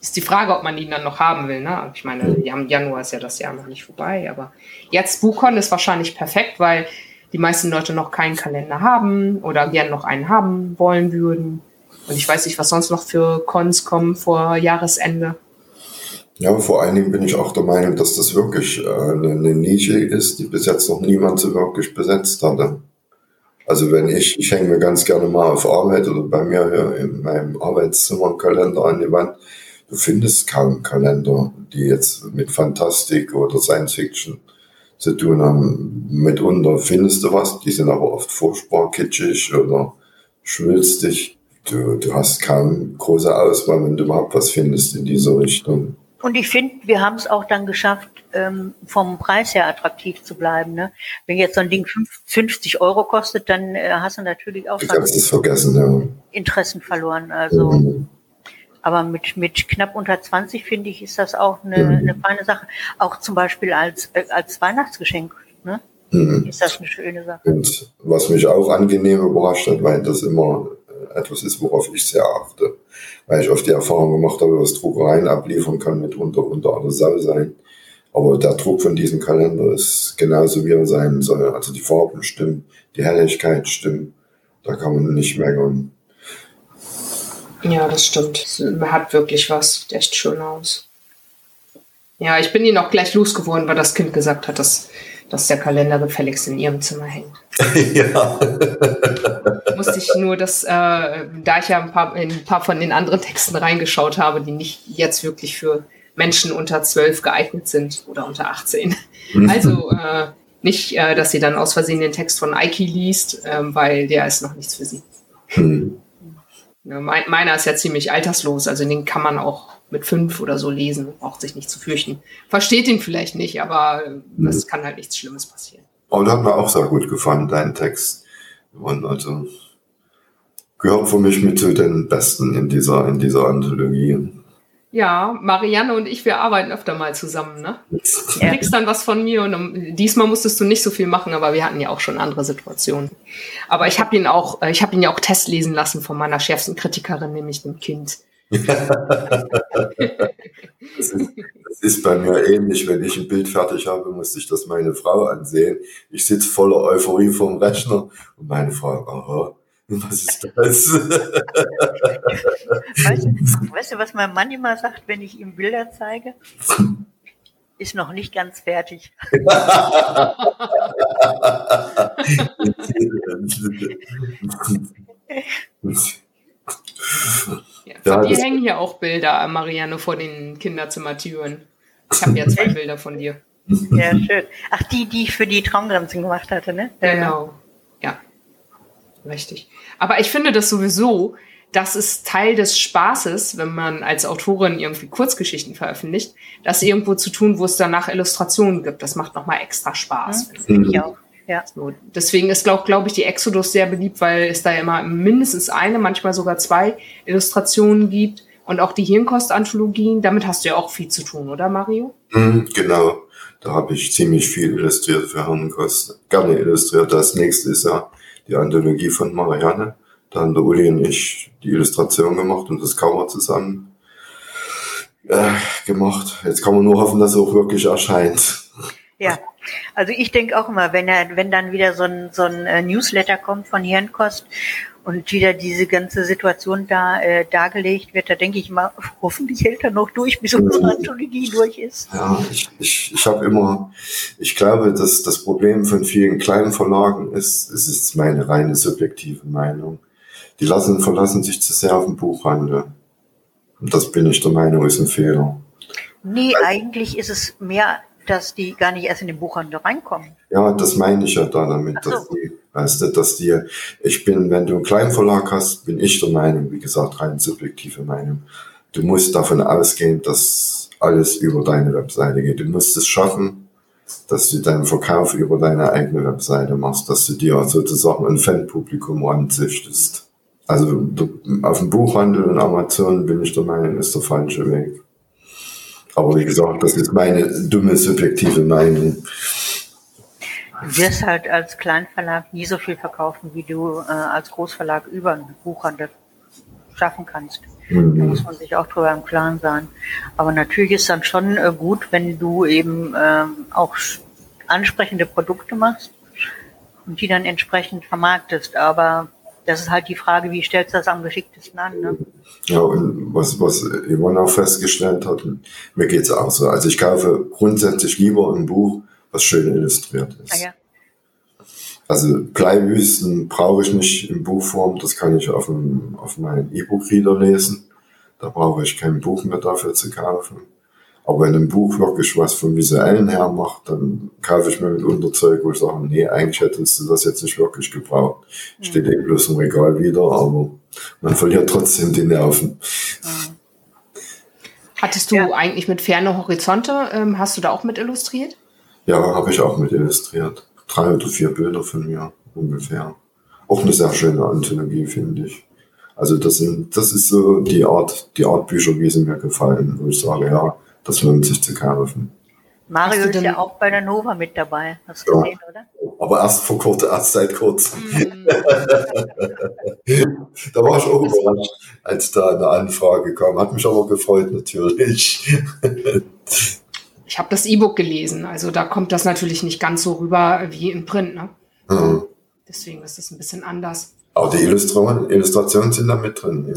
ist die Frage, ob man ihn dann noch haben will. Ne? Ich meine, Januar ist ja das Jahr noch nicht vorbei, aber jetzt Bukon ist wahrscheinlich perfekt, weil die meisten Leute noch keinen Kalender haben oder gern noch einen haben wollen würden. Und ich weiß nicht, was sonst noch für Cons kommen vor Jahresende.
Ja, vor allen Dingen bin ich auch der Meinung, dass das wirklich äh, eine, Nische ist, die bis jetzt noch niemand so wirklich besetzt hatte. Also wenn ich, ich hänge mir ganz gerne mal auf Arbeit oder bei mir hier in meinem Arbeitszimmer Kalender an die Wand. Du findest kaum Kalender, die jetzt mit Fantastik oder Science Fiction zu tun haben. Mitunter findest du was, die sind aber oft furchtbar kitschig oder schwülstig du, du hast kaum große Auswahl, wenn du überhaupt was findest in dieser Richtung.
Und ich finde, wir haben es auch dann geschafft, ähm, vom Preis her attraktiv zu bleiben. Ne? Wenn jetzt so ein Ding 50 Euro kostet, dann äh, hast du natürlich auch
du vergessen.
Interessen verloren. Also, mhm. Aber mit, mit knapp unter 20 finde ich, ist das auch eine, mhm. eine feine Sache. Auch zum Beispiel als, äh, als Weihnachtsgeschenk. Ne? Mhm. Ist das eine schöne Sache.
Und was mich auch angenehm überrascht hat, weil das immer etwas ist, worauf ich sehr achte. Weil ich oft die Erfahrung gemacht habe, was Druckereien abliefern kann mitunter unter aller Sau sein. Aber der Druck von diesem Kalender ist genauso, wie er sein soll. Also die Farben stimmen, die Helligkeit stimmt. Da kann man nicht meckern.
Ja, das stimmt. Man hat wirklich was. Sieht echt schön aus. Ja, ich bin ihn auch gleich losgeworden, weil das Kind gesagt hat, dass, dass der Kalender gefälligst in ihrem Zimmer hängt. ja. Musste ich nur das, äh, da ich ja ein paar, in ein paar von den anderen Texten reingeschaut habe, die nicht jetzt wirklich für Menschen unter zwölf geeignet sind oder unter 18. Mhm. Also äh, nicht, äh, dass sie dann aus Versehen den Text von Aiki liest, äh, weil der ist noch nichts für sie. Mhm. Ja, mein, meiner ist ja ziemlich alterslos, also den kann man auch mit fünf oder so lesen, braucht sich nicht zu fürchten. Versteht ihn vielleicht nicht, aber es kann halt nichts Schlimmes passieren.
Aber das hat mir auch sehr gut gefallen, dein Text. Und also gehört für mich mit zu den besten in dieser, in dieser Anthologie.
Ja, Marianne und ich, wir arbeiten öfter mal zusammen, ne? Du kriegst dann was von mir und um, diesmal musstest du nicht so viel machen, aber wir hatten ja auch schon andere Situationen. Aber ich habe ihn auch, äh, ich habe ihn ja auch Test lesen lassen von meiner schärfsten Kritikerin, nämlich dem Kind. das,
ist, das ist bei mir ähnlich. Wenn ich ein Bild fertig habe, muss ich das meine Frau ansehen. Ich sitze voller Euphorie vorm Rechner und meine Frau, aha, was ist das?
weißt, du, weißt du, was mein Mann immer sagt, wenn ich ihm Bilder zeige? Ist noch nicht ganz fertig.
Ja, von dir hängen hier auch Bilder, Marianne, vor den Kinderzimmertüren. Ich habe ja zwei Bilder von dir.
Ja, schön. Ach, die, die ich für die Traumgrenzen gemacht hatte, ne?
Genau. Ja. Richtig. Aber ich finde das sowieso, das ist Teil des Spaßes, wenn man als Autorin irgendwie Kurzgeschichten veröffentlicht, das irgendwo zu tun, wo es danach Illustrationen gibt. Das macht nochmal extra Spaß.
Mhm. Ich auch. Ja.
So, deswegen ist, glaube glaub ich, die Exodus sehr beliebt, weil es da immer mindestens eine, manchmal sogar zwei Illustrationen gibt. Und auch die Hirnkost-Anthologien, damit hast du ja auch viel zu tun, oder Mario?
Mhm, genau. Da habe ich ziemlich viel illustriert für Hirnkost. Gerne illustriert. Das nächste ist ja die Anthologie von Marianne. Da haben der Uli und ich die Illustration gemacht und das Cover zusammen äh, gemacht. Jetzt kann man nur hoffen, dass es auch wirklich erscheint.
Ja, also ich denke auch immer, wenn er, wenn dann wieder so ein, so ein äh, Newsletter kommt von Hirnkost und wieder diese ganze Situation da äh, dargelegt wird, da denke ich mal, hoffentlich hält er noch durch, bis unsere Anthologie durch ist.
Ja, ich, ich, ich habe immer, ich glaube, dass das Problem von vielen kleinen Verlagen ist, es ist meine reine subjektive Meinung. Die lassen, verlassen sich zu sehr auf den Buchhandel. Und das bin ich der Meinung, ist ein Fehler.
Nee, eigentlich ist es mehr dass die gar nicht erst in den Buchhandel reinkommen.
Ja, das meine ich ja da damit, so. dass die, weißt du, dass die, ich bin, wenn du einen kleinen Verlag hast, bin ich der Meinung, wie gesagt, rein subjektive Meinung. Du musst davon ausgehen, dass alles über deine Webseite geht. Du musst es schaffen, dass du deinen Verkauf über deine eigene Webseite machst, dass du dir sozusagen ein Fanpublikum anzüchtest. Also auf dem Buchhandel und Amazon bin ich der Meinung, ist der falsche Weg. Aber wie gesagt, das ist meine dumme, subjektive Meinung.
Du wirst halt als Kleinverlag nie so viel verkaufen, wie du äh, als Großverlag über einen Buchhandel schaffen kannst. Mhm. Da muss man sich auch drüber im Klaren sein. Aber natürlich ist dann schon äh, gut, wenn du eben äh, auch ansprechende Produkte machst und die dann entsprechend vermarktest. Aber das ist halt die Frage, wie stellst du das am geschicktesten an? Ne?
Ja, und was, was Yvonne auch festgestellt hat, mir geht's auch so. Also ich kaufe grundsätzlich lieber ein Buch, was schön illustriert ist. Ah, ja. Also Bleiwüsten brauche ich nicht in Buchform, das kann ich auf, dem, auf meinen E-Book-Reader lesen. Da brauche ich kein Buch mehr dafür zu kaufen. Aber wenn ein Buch wirklich was vom Visuellen her macht, dann kaufe ich mir mit Unterzeug, wo ich sage, nee, eigentlich hättest du das jetzt nicht wirklich gebraucht. Mhm. Steht eben bloß im Regal wieder, aber man verliert trotzdem die Nerven. Mhm.
Hattest du ja. eigentlich mit Ferne Horizonte, ähm, hast du da auch mit illustriert?
Ja, habe ich auch mit illustriert. Drei oder vier Bilder von mir ungefähr. Auch eine sehr schöne Anthologie, finde ich. Also das sind, das ist so die Art, die Art Bücher, wie sie mir gefallen, wo ich sage, ja, das lohnt sich zu kaufen.
Mario ist ja auch bei der Nova mit dabei. Hast du ja, gesehen, oder?
Aber erst vor kurzem, erst seit kurzem. Mm. da war ich auch überrascht, als da eine Anfrage kam. Hat mich aber gefreut, natürlich.
ich habe das E-Book gelesen, also da kommt das natürlich nicht ganz so rüber wie in Print. Ne? Mhm. Deswegen ist es ein bisschen anders.
Aber die Illustrationen, Illustrationen sind da mit drin,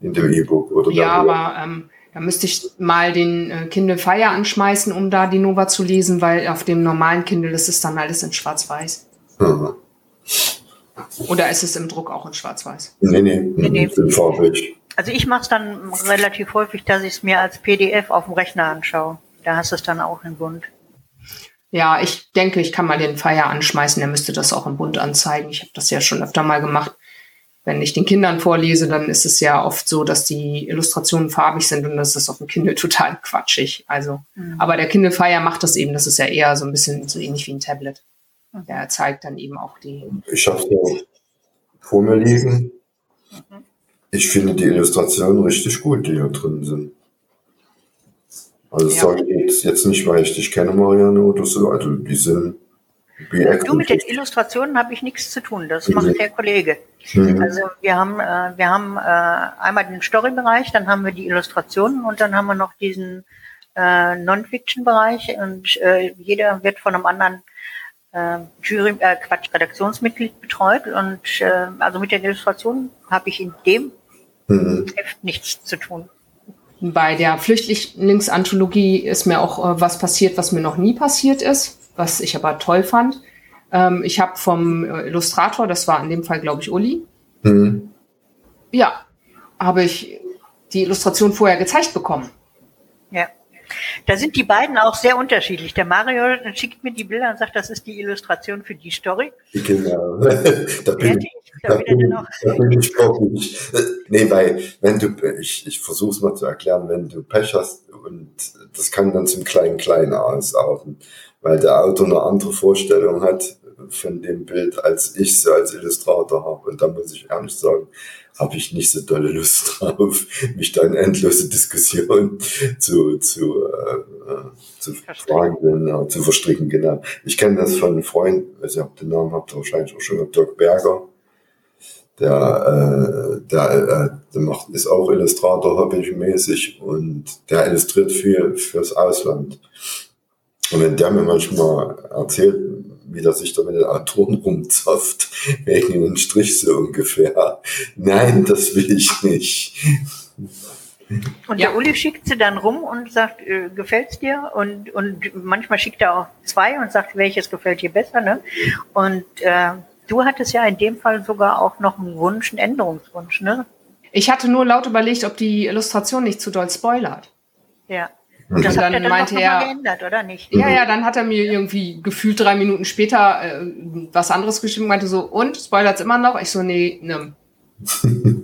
in dem E-Book, oder?
Ja, aber ähm, da müsste ich mal den äh, Kindle Fire anschmeißen, um da die Nova zu lesen, weil auf dem normalen Kindle ist es dann alles in Schwarz-Weiß. Mhm. Oder ist es im Druck auch in Schwarz-Weiß?
Nee, nee, nee, nee. in farbig.
Also ich mache es dann relativ häufig, dass ich es mir als PDF auf dem Rechner anschaue. Da hast du es dann auch in bunt.
Ja, ich denke, ich kann mal den Fire anschmeißen. Der müsste das auch in bunt anzeigen. Ich habe das ja schon öfter mal gemacht wenn ich den Kindern vorlese, dann ist es ja oft so, dass die Illustrationen farbig sind und das ist auf dem Kindle total quatschig. Also, mhm. aber der Kindle Fire macht das eben. Das ist ja eher so ein bisschen so ähnlich wie ein Tablet. Mhm. Der zeigt dann eben auch die.
Ich habe es vor mir liegen. Mhm. Ich finde die Illustrationen richtig gut, die hier drin sind. Also das ja. sage ich jetzt, jetzt nicht, weil ich dich kenne, Marianne, oder so. Also die sind
Du mit den Illustrationen habe ich nichts zu tun. Das macht der Kollege. Mhm. Also wir haben, äh, wir haben äh, einmal den Story-Bereich, dann haben wir die Illustrationen und dann haben wir noch diesen äh, Non-Fiction-Bereich und äh, jeder wird von einem anderen äh, Jury, äh, Quatsch, Redaktionsmitglied betreut und äh, also mit den Illustrationen habe ich in dem mhm. Heft nichts zu tun.
Bei der Flüchtlingsanthologie ist mir auch äh, was passiert, was mir noch nie passiert ist, was ich aber toll fand. Ähm, ich habe vom äh, Illustrator, das war in dem Fall, glaube ich, Uli. Mhm. Ja, habe ich die Illustration vorher gezeigt bekommen.
Ja. Da sind die beiden auch sehr unterschiedlich. Der Mario schickt mir die Bilder und sagt, das ist die Illustration für die Story.
Genau. da bin ich, da bin, da bin ich wirklich. Nee, weil, wenn du, ich, ich versuche es mal zu erklären, wenn du Pech hast und das kann dann zum kleinen Kleinen ausarten, weil der Autor eine andere Vorstellung hat von dem Bild, als ich sie als Illustrator habe. Und da muss ich ehrlich sagen, habe ich nicht so dolle Lust drauf, mich da in endlose Diskussionen zu, zu, äh, äh zu fragen, äh, zu verstricken, genau. Ich kenne das von einem Freund, also habe den Namen habt ihr wahrscheinlich auch schon Dirk Berger. Der, äh, der, äh, der macht, ist auch Illustrator hobbymäßig und der illustriert viel fürs Ausland. Und wenn der mir manchmal erzählt, wie das sich da mit den Autoren rumzapft, wegen einen Strich so ungefähr. Nein, das will ich nicht.
Und ja. der Uli schickt sie dann rum und sagt, äh, gefällt's dir? Und, und manchmal schickt er auch zwei und sagt, welches gefällt dir besser, ne? Und äh, du hattest ja in dem Fall sogar auch noch einen Wunsch, einen Änderungswunsch, ne?
Ich hatte nur laut überlegt, ob die Illustration nicht zu doll spoilert.
Ja.
Und das er dann meinte er, geändert, oder nicht? Ja, ja, dann hat er mir irgendwie gefühlt drei Minuten später äh, was anderes geschrieben und meinte so, und, spoilert's immer noch? Ich so, nee, nimm.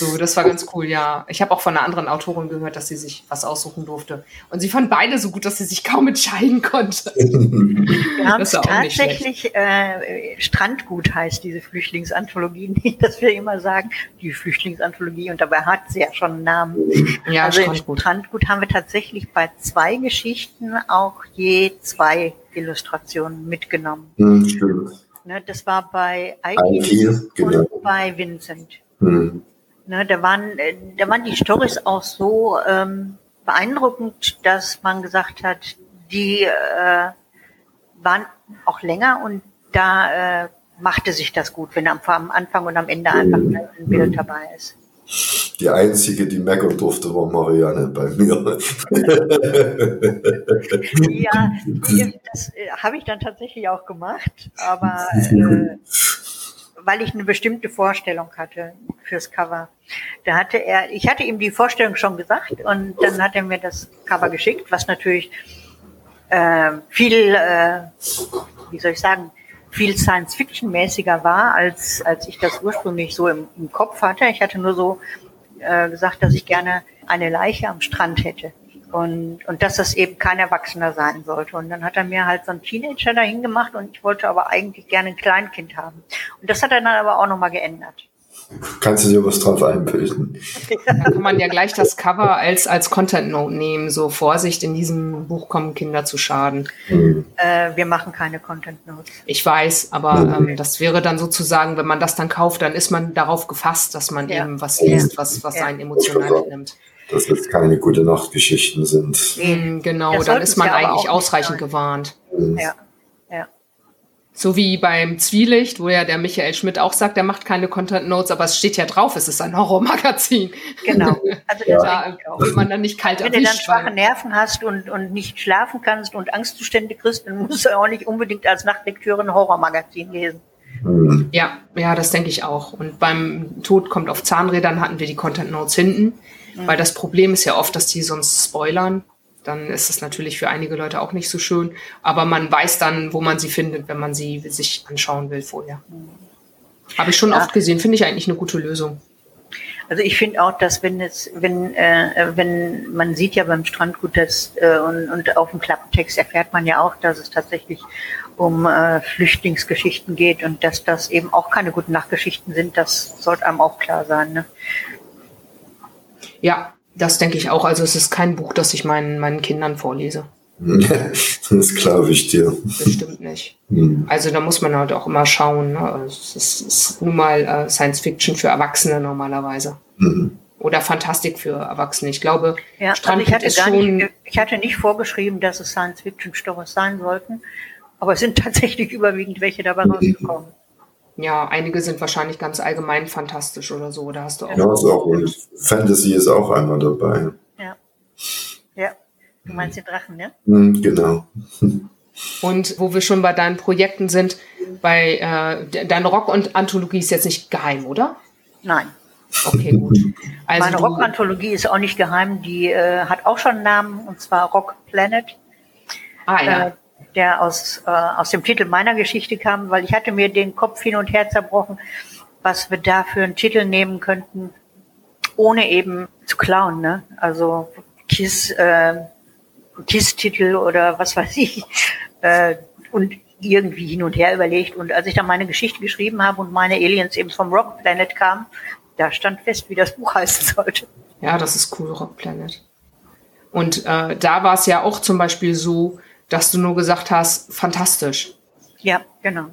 so, das war ganz cool, ja. Ich habe auch von einer anderen Autorin gehört, dass sie sich was aussuchen durfte. Und sie fand beide so gut, dass sie sich kaum entscheiden konnte.
Wir haben es tatsächlich, äh, Strandgut heißt diese Flüchtlingsanthologie. Nicht, dass wir immer sagen, die Flüchtlingsanthologie, und dabei hat sie ja schon einen Namen. Ja, also Strandgut. Strandgut haben wir tatsächlich bei zwei Geschichten auch je zwei Illustrationen mitgenommen. Hm, stimmt. Ne, das war bei Aiki genau. und bei Vincent. Mhm. Ne, da, waren, äh, da waren die Stories auch so ähm, beeindruckend, dass man gesagt hat, die äh, waren auch länger und da äh, machte sich das gut, wenn am, am Anfang und am Ende einfach mhm. ein Bild dabei ist.
Die einzige, die meckern durfte, war Marianne bei mir.
ja, das äh, habe ich dann tatsächlich auch gemacht, aber äh, weil ich eine bestimmte Vorstellung hatte fürs Cover. Da hatte er, ich hatte ihm die Vorstellung schon gesagt und dann hat er mir das Cover geschickt, was natürlich äh, viel, äh, wie soll ich sagen, viel Science-Fiction-mäßiger war, als, als ich das ursprünglich so im, im Kopf hatte. Ich hatte nur so äh, gesagt, dass ich gerne eine Leiche am Strand hätte. Und, und dass das eben kein Erwachsener sein sollte. Und dann hat er mir halt so einen Teenager dahin gemacht und ich wollte aber eigentlich gerne ein Kleinkind haben. Und das hat er dann aber auch nochmal geändert.
Kannst du dir was drauf einbilden?
Dann kann man ja gleich das Cover als, als Content Note nehmen. So Vorsicht, in diesem Buch kommen Kinder zu Schaden.
Mhm. Äh, wir machen keine Content Notes.
Ich weiß, aber mhm. ähm, das wäre dann sozusagen, wenn man das dann kauft, dann ist man darauf gefasst, dass man ja. eben was liest, was, was ja. einen emotional mitnimmt.
Dass es keine gute Nachtgeschichten sind.
Mhm, genau, dann ist man eigentlich ausreichend gewarnt.
Mhm. Ja.
So wie beim Zwielicht, wo ja der Michael Schmidt auch sagt, er macht keine Content Notes, aber es steht ja drauf, es ist ein Horrormagazin.
Genau.
Also ja. da wird man dann nicht kalt
Wenn erwischt, du dann schwache Nerven hast und, und nicht schlafen kannst und Angstzustände kriegst, dann musst du auch nicht unbedingt als Nachtlektüre ein Horrormagazin lesen.
Mhm. Ja, ja, das denke ich auch. Und beim Tod kommt auf Zahnrädern hatten wir die Content Notes hinten, mhm. weil das Problem ist ja oft, dass die sonst spoilern dann ist es natürlich für einige Leute auch nicht so schön. Aber man weiß dann, wo man sie findet, wenn man sie sich anschauen will vorher. Habe ich schon ja. oft gesehen, finde ich eigentlich eine gute Lösung.
Also ich finde auch, dass wenn es, wenn, äh, wenn man sieht ja beim Strandgut das äh, und, und auf dem Klappentext erfährt man ja auch, dass es tatsächlich um äh, Flüchtlingsgeschichten geht und dass das eben auch keine guten Nachtgeschichten sind, das sollte einem auch klar sein. Ne?
Ja, das denke ich auch. Also es ist kein Buch, das ich meinen, meinen Kindern vorlese.
das glaube ich dir.
Bestimmt nicht. Hm. Also da muss man halt auch immer schauen. Ne? Also es ist, ist nun mal äh, Science Fiction für Erwachsene normalerweise. Mhm. Oder Fantastik für Erwachsene. Ich glaube,
ja, also ich hatte gar nicht, ich hatte nicht vorgeschrieben, dass es Science Fiction Stories sein sollten, aber es sind tatsächlich überwiegend welche dabei rausgekommen.
Ja, einige sind wahrscheinlich ganz allgemein fantastisch oder so. Da hast du auch.
Ja, ist auch und Fantasy ist auch einmal dabei.
Ja. Ja. Du meinst den Drachen, ne?
Genau.
Und wo wir schon bei deinen Projekten sind, bei äh, deine Rock- und Anthologie ist jetzt nicht geheim, oder?
Nein.
Okay, gut.
Also Meine Rock-Anthologie ist auch nicht geheim, die äh, hat auch schon einen Namen, und zwar Rock Planet.
Ah, ja.
Äh, der aus, äh, aus dem Titel meiner Geschichte kam, weil ich hatte mir den Kopf hin und her zerbrochen, was wir da für einen Titel nehmen könnten, ohne eben zu klauen. Ne? Also Kiss, äh, Kiss-Titel oder was weiß ich. Äh, und irgendwie hin und her überlegt. Und als ich dann meine Geschichte geschrieben habe und meine Aliens eben vom Rock Planet kamen, da stand fest, wie das Buch heißen sollte.
Ja, das ist cool, Rock Planet. Und äh, da war es ja auch zum Beispiel so, dass du nur gesagt hast, fantastisch.
Ja, genau.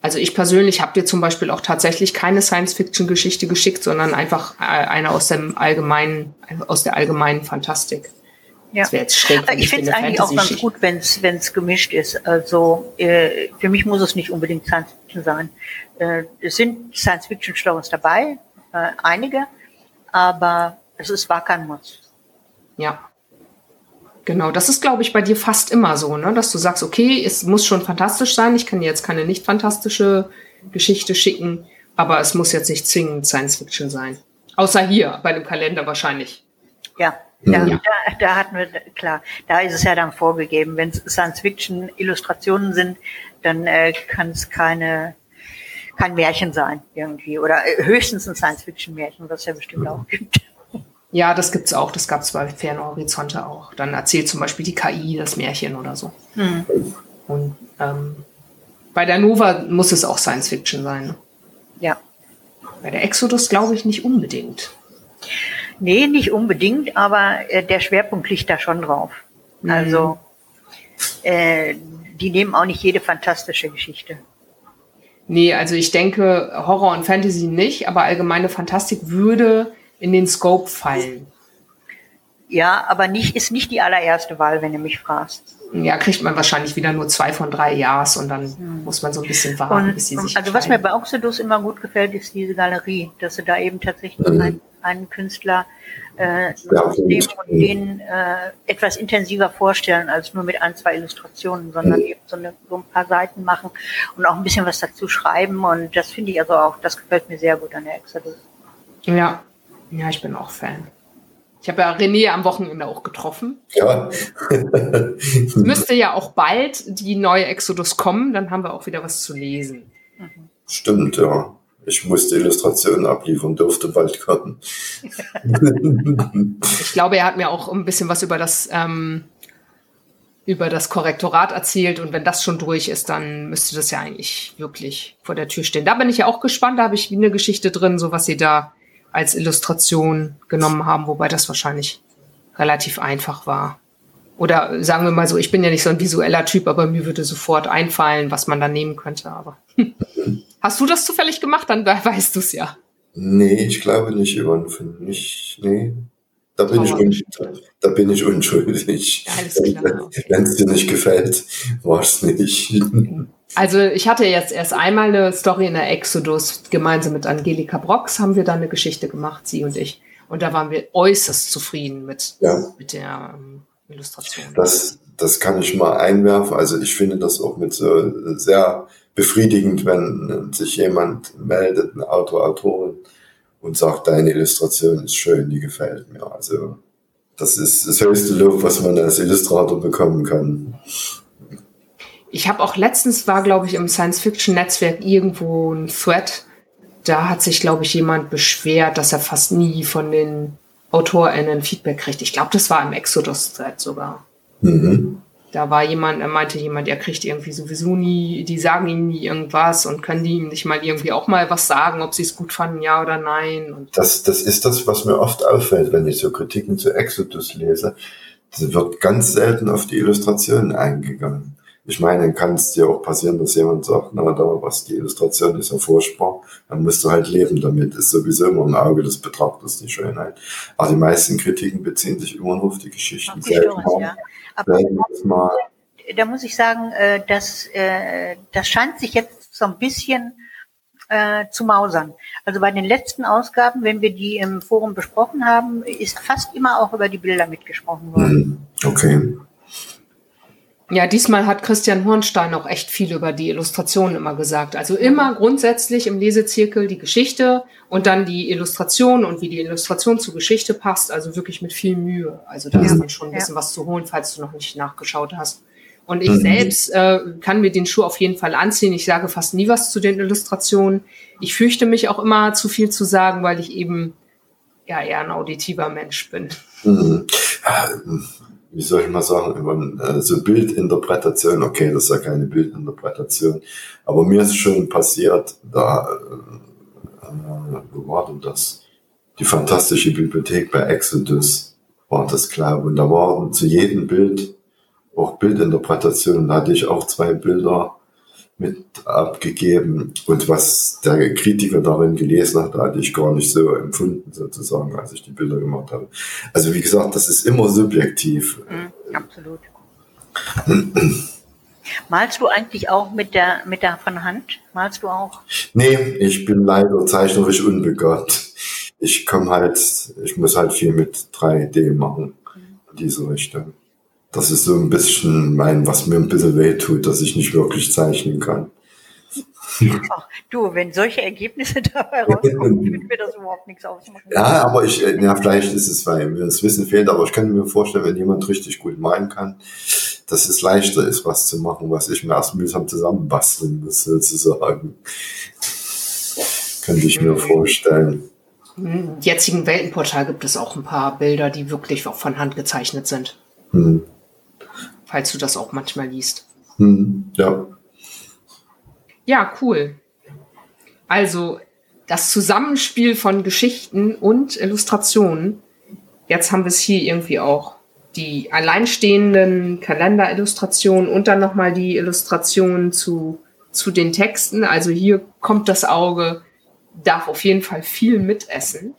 Also ich persönlich habe dir zum Beispiel auch tatsächlich keine Science-Fiction-Geschichte geschickt, sondern einfach äh, eine aus dem allgemeinen, aus der allgemeinen Fantastik.
Ja. Das jetzt schräg, ich finde es eigentlich auch ganz gut, wenn es gemischt ist. Also äh, für mich muss es nicht unbedingt Science Fiction sein. Äh, es sind Science Fiction Stories dabei, äh, einige, aber es ist war kein Muss.
Ja. Genau, das ist, glaube ich, bei dir fast immer so, ne? dass du sagst, okay, es muss schon fantastisch sein, ich kann jetzt keine nicht fantastische Geschichte schicken, aber es muss jetzt nicht zwingend Science Fiction sein. Außer hier, bei dem Kalender wahrscheinlich.
Ja, da, ja. da, da hatten wir, klar, da ist es ja dann vorgegeben, wenn es Science-Fiction-Illustrationen sind, dann äh, kann es keine, kein Märchen sein irgendwie. Oder äh, höchstens ein Science-Fiction-Märchen, was es ja bestimmt auch gibt.
Ja, das gibt's auch. Das gab's bei Ferne Horizonte auch. Dann erzählt zum Beispiel die KI das Märchen oder so. Mhm. Und ähm, bei der Nova muss es auch Science Fiction sein.
Ja.
Bei der Exodus glaube ich nicht unbedingt.
Nee, nicht unbedingt, aber äh, der Schwerpunkt liegt da schon drauf. Mhm. Also äh, die nehmen auch nicht jede fantastische Geschichte.
Nee, also ich denke Horror und Fantasy nicht, aber allgemeine Fantastik würde in den Scope fallen.
Ja, aber nicht, ist nicht die allererste Wahl, wenn du mich fragst.
Ja, kriegt man wahrscheinlich wieder nur zwei von drei Ja's und dann hm. muss man so ein bisschen warten,
und, bis sie sich Also was mir bei Oxidus immer gut gefällt, ist diese Galerie, dass sie da eben tatsächlich mhm. einen, einen, Künstler äh, ja, nehmen und den äh, etwas intensiver vorstellen als nur mit ein, zwei Illustrationen, sondern mhm. eben so, eine, so ein paar Seiten machen und auch ein bisschen was dazu schreiben und das finde ich also auch, das gefällt mir sehr gut an der Exodus.
Ja, ja, ich bin auch Fan. Ich habe ja René am Wochenende auch getroffen.
Ja.
es müsste ja auch bald die neue Exodus kommen, dann haben wir auch wieder was zu lesen.
Stimmt, ja. Ich musste Illustrationen abliefern, durfte bald kommen.
ich glaube, er hat mir auch ein bisschen was über das, ähm, über das Korrektorat erzählt und wenn das schon durch ist, dann müsste das ja eigentlich wirklich vor der Tür stehen. Da bin ich ja auch gespannt, da habe ich wie eine Geschichte drin, so was sie da als Illustration genommen haben, wobei das wahrscheinlich relativ einfach war. Oder sagen wir mal so, ich bin ja nicht so ein visueller Typ, aber mir würde sofort einfallen, was man da nehmen könnte. Aber hast du das zufällig gemacht? Dann weißt du es ja.
Nee, ich glaube nicht, Yvonne. Nicht, nee. Da bin, ich unschuldig. da bin ich unschuldig. Wenn es dir nicht gefällt, war es nicht.
Also ich hatte jetzt erst einmal eine Story in der Exodus, gemeinsam mit Angelika Brox haben wir da eine Geschichte gemacht, sie und ich. Und da waren wir äußerst zufrieden mit, ja. mit der ähm, Illustration.
Das, das kann ich mal einwerfen. Also ich finde das auch mit äh, sehr befriedigend, wenn sich jemand meldet, ein Autor, Autorin, und sagt, deine Illustration ist schön, die gefällt mir. Also das ist das höchste Lob, was man als Illustrator bekommen kann.
Ich habe auch letztens war, glaube ich, im Science-Fiction-Netzwerk irgendwo ein Thread. Da hat sich, glaube ich, jemand beschwert, dass er fast nie von den AutorInnen Feedback kriegt. Ich glaube, das war im Exodus-Thread sogar. Mhm. Da war jemand, er meinte jemand, er kriegt irgendwie sowieso nie, die sagen ihm nie irgendwas und können die ihm nicht mal irgendwie auch mal was sagen, ob sie es gut fanden, ja oder nein. Und
das, das ist das, was mir oft auffällt, wenn ich so Kritiken zu Exodus lese. Da wird ganz selten auf die Illustrationen eingegangen. Ich meine, dann kann es dir auch passieren, dass jemand sagt, na, da was, die Illustration ist ja furchtbar, dann musst du halt leben damit. Ist sowieso immer im Auge des Betrachters die Schönheit. Aber die meisten Kritiken beziehen sich immer nur auf die Geschichten.
Die Stories, ja. Aber mal. da muss ich sagen, äh, dass, äh, das scheint sich jetzt so ein bisschen äh, zu mausern. Also bei den letzten Ausgaben, wenn wir die im Forum besprochen haben, ist fast immer auch über die Bilder mitgesprochen worden.
Hm, okay.
Ja, diesmal hat Christian Hornstein auch echt viel über die Illustrationen immer gesagt. Also immer grundsätzlich im Lesezirkel die Geschichte und dann die Illustration und wie die Illustration zur Geschichte passt. Also wirklich mit viel Mühe. Also da ja. ist dann schon ein bisschen ja. was zu holen, falls du noch nicht nachgeschaut hast. Und ich mhm. selbst äh, kann mir den Schuh auf jeden Fall anziehen. Ich sage fast nie was zu den Illustrationen. Ich fürchte mich auch immer zu viel zu sagen, weil ich eben ja eher ein auditiver Mensch bin. Mhm.
Wie soll ich mal sagen, äh, so Bildinterpretation, okay, das ist ja keine Bildinterpretation, aber mir ist schon passiert, da, äh, äh, wo war denn das? Die fantastische Bibliothek bei Exodus war das, ich, und da waren zu jedem Bild auch Bildinterpretationen, da hatte ich auch zwei Bilder mit abgegeben. Und was der Kritiker darin gelesen hat, hatte ich gar nicht so empfunden, sozusagen, als ich die Bilder gemacht habe. Also wie gesagt, das ist immer subjektiv.
Mhm, absolut. Malst du eigentlich auch mit der, mit der von Hand? Malst du auch?
Nee, ich bin leider zeichnerisch unbegabt. Ich komme halt, ich muss halt viel mit 3D machen, in diese Richtung das ist so ein bisschen mein, was mir ein bisschen weh tut, dass ich nicht wirklich zeichnen kann.
Ach, du, wenn solche Ergebnisse dabei rauskommen, wird mir das überhaupt nichts ausmachen.
Ja, aber ich, äh, ja, vielleicht ist es, weil mir das Wissen fehlt, aber ich kann mir vorstellen, wenn jemand richtig gut malen kann, dass es leichter ist, was zu machen, was ich mir erst mühsam zusammenbasteln muss, sozusagen. Könnte ich mir vorstellen.
Im jetzigen Weltenportal gibt es auch ein paar Bilder, die wirklich auch von Hand gezeichnet sind. Hm falls du das auch manchmal liest.
Hm, ja.
Ja, cool. Also das Zusammenspiel von Geschichten und Illustrationen. Jetzt haben wir es hier irgendwie auch. Die alleinstehenden Kalenderillustrationen und dann nochmal die Illustrationen zu, zu den Texten. Also hier kommt das Auge, darf auf jeden Fall viel mitessen.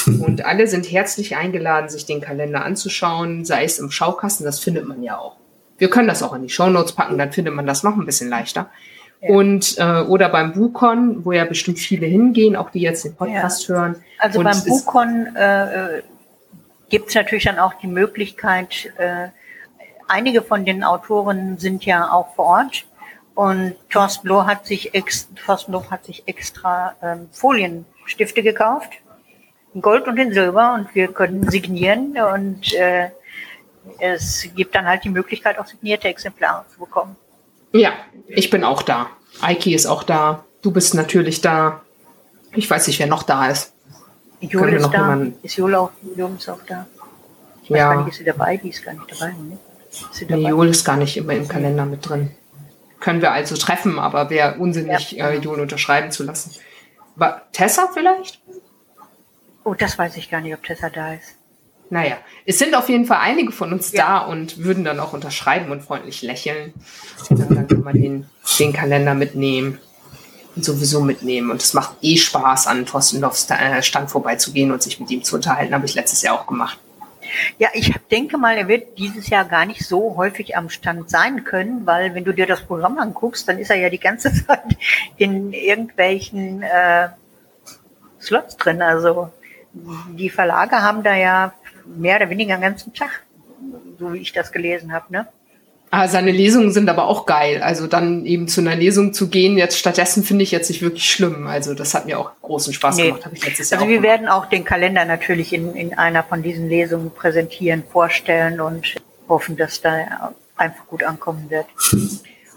Und alle sind herzlich eingeladen, sich den Kalender anzuschauen, sei es im Schaukasten, das findet man ja auch. Wir können das auch in die Shownotes packen, dann findet man das noch ein bisschen leichter. Ja. Und äh, oder beim Bukon, wo ja bestimmt viele hingehen, auch die jetzt den Podcast ja. hören.
Also Und beim Bukon äh, gibt es natürlich dann auch die Möglichkeit, äh, einige von den Autoren sind ja auch vor Ort. Und Thorsten Loh hat sich, ex, Thorsten Loh hat sich extra ähm, Folienstifte gekauft, in Gold und in Silber, und wir können signieren. Und äh, es gibt dann halt die Möglichkeit, auch signierte Exemplare zu bekommen.
Ja, ich bin auch da. Eiki ist auch da. Du bist natürlich da. Ich weiß nicht, wer noch da ist.
Jule ist da. Jemanden... Ist Jule auch, Jule ist auch da. Ich weiß ja. gar nicht, ist sie dabei? Die ist gar nicht dabei. Ne?
Ist sie dabei? Nee, Jule ist gar nicht immer im Kalender mit drin. Können wir also treffen, aber wäre unsinnig, ja. äh, Jule unterschreiben zu lassen. War Tessa vielleicht?
Oh, das weiß ich gar nicht, ob Tessa da ist.
Naja, es sind auf jeden Fall einige von uns ja. da und würden dann auch unterschreiben und freundlich lächeln. Und dann kann man den, den Kalender mitnehmen und sowieso mitnehmen. Und es macht eh Spaß, an Thorsten Loffs äh, Stand vorbeizugehen und sich mit ihm zu unterhalten. Habe ich letztes Jahr auch gemacht.
Ja, ich denke mal, er wird dieses Jahr gar nicht so häufig am Stand sein können, weil wenn du dir das Programm anguckst, dann ist er ja die ganze Zeit in irgendwelchen äh, Slots drin. Also die Verlage haben da ja mehr oder weniger den ganzen Tag, so wie ich das gelesen habe, ne?
Ah, seine Lesungen sind aber auch geil. Also dann eben zu einer Lesung zu gehen, jetzt stattdessen finde ich jetzt nicht wirklich schlimm. Also das hat mir auch großen Spaß nee. gemacht, habe ich letztes
Jahr. Also wir gemacht. werden auch den Kalender natürlich in, in einer von diesen Lesungen präsentieren, vorstellen und hoffen, dass da einfach gut ankommen wird.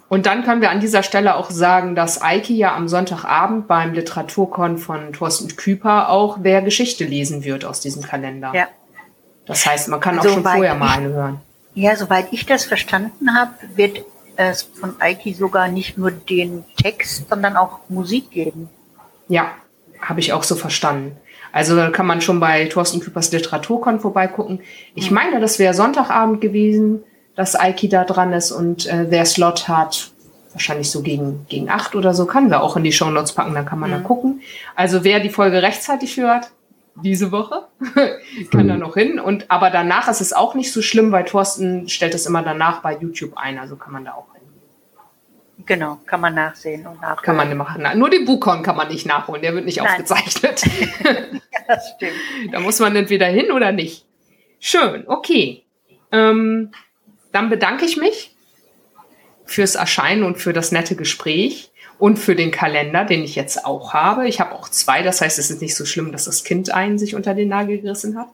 Und dann können wir an dieser Stelle auch sagen, dass Eiki ja am Sonntagabend beim Literaturkon von Thorsten Küper auch wer Geschichte lesen wird aus diesem Kalender. Ja. Das heißt, man kann auch soweit schon vorher mal eine hören.
Ja, soweit ich das verstanden habe, wird es von Eiki sogar nicht nur den Text, sondern auch Musik geben.
Ja, habe ich auch so verstanden. Also kann man schon bei Thorsten Küpers Literaturkon vorbeigucken. Ich meine, das wäre Sonntagabend gewesen dass Aiki da dran ist und äh, wer Slot hat, wahrscheinlich so gegen, gegen acht oder so, kann wir auch in die Show Notes packen, dann kann man mhm. dann gucken. Also wer die Folge rechtzeitig hört, diese Woche, kann mhm. da noch hin. Und aber danach ist es auch nicht so schlimm, weil Thorsten stellt es immer danach bei YouTube ein, also kann man da auch hin.
Genau, kann man nachsehen und nachholen.
Kann man machen. Nur den Bukon kann man nicht nachholen, der wird nicht Nein. aufgezeichnet. ja, das stimmt. Da muss man entweder hin oder nicht. Schön, okay. Ähm, dann bedanke ich mich fürs Erscheinen und für das nette Gespräch und für den Kalender, den ich jetzt auch habe. Ich habe auch zwei, das heißt, es ist nicht so schlimm, dass das Kind einen sich unter den Nagel gerissen hat.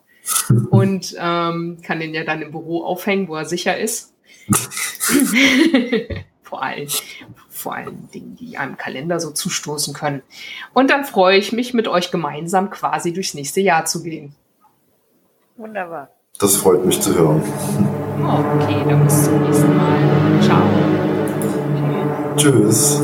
Und ähm, kann den ja dann im Büro aufhängen, wo er sicher ist. vor, allen, vor allen Dingen, die einem Kalender so zustoßen können. Und dann freue ich mich, mit euch gemeinsam quasi durchs nächste Jahr zu gehen.
Wunderbar.
Das freut mich zu hören.
Okay, dann bis zum nächsten Mal. Ciao.
Tschüss.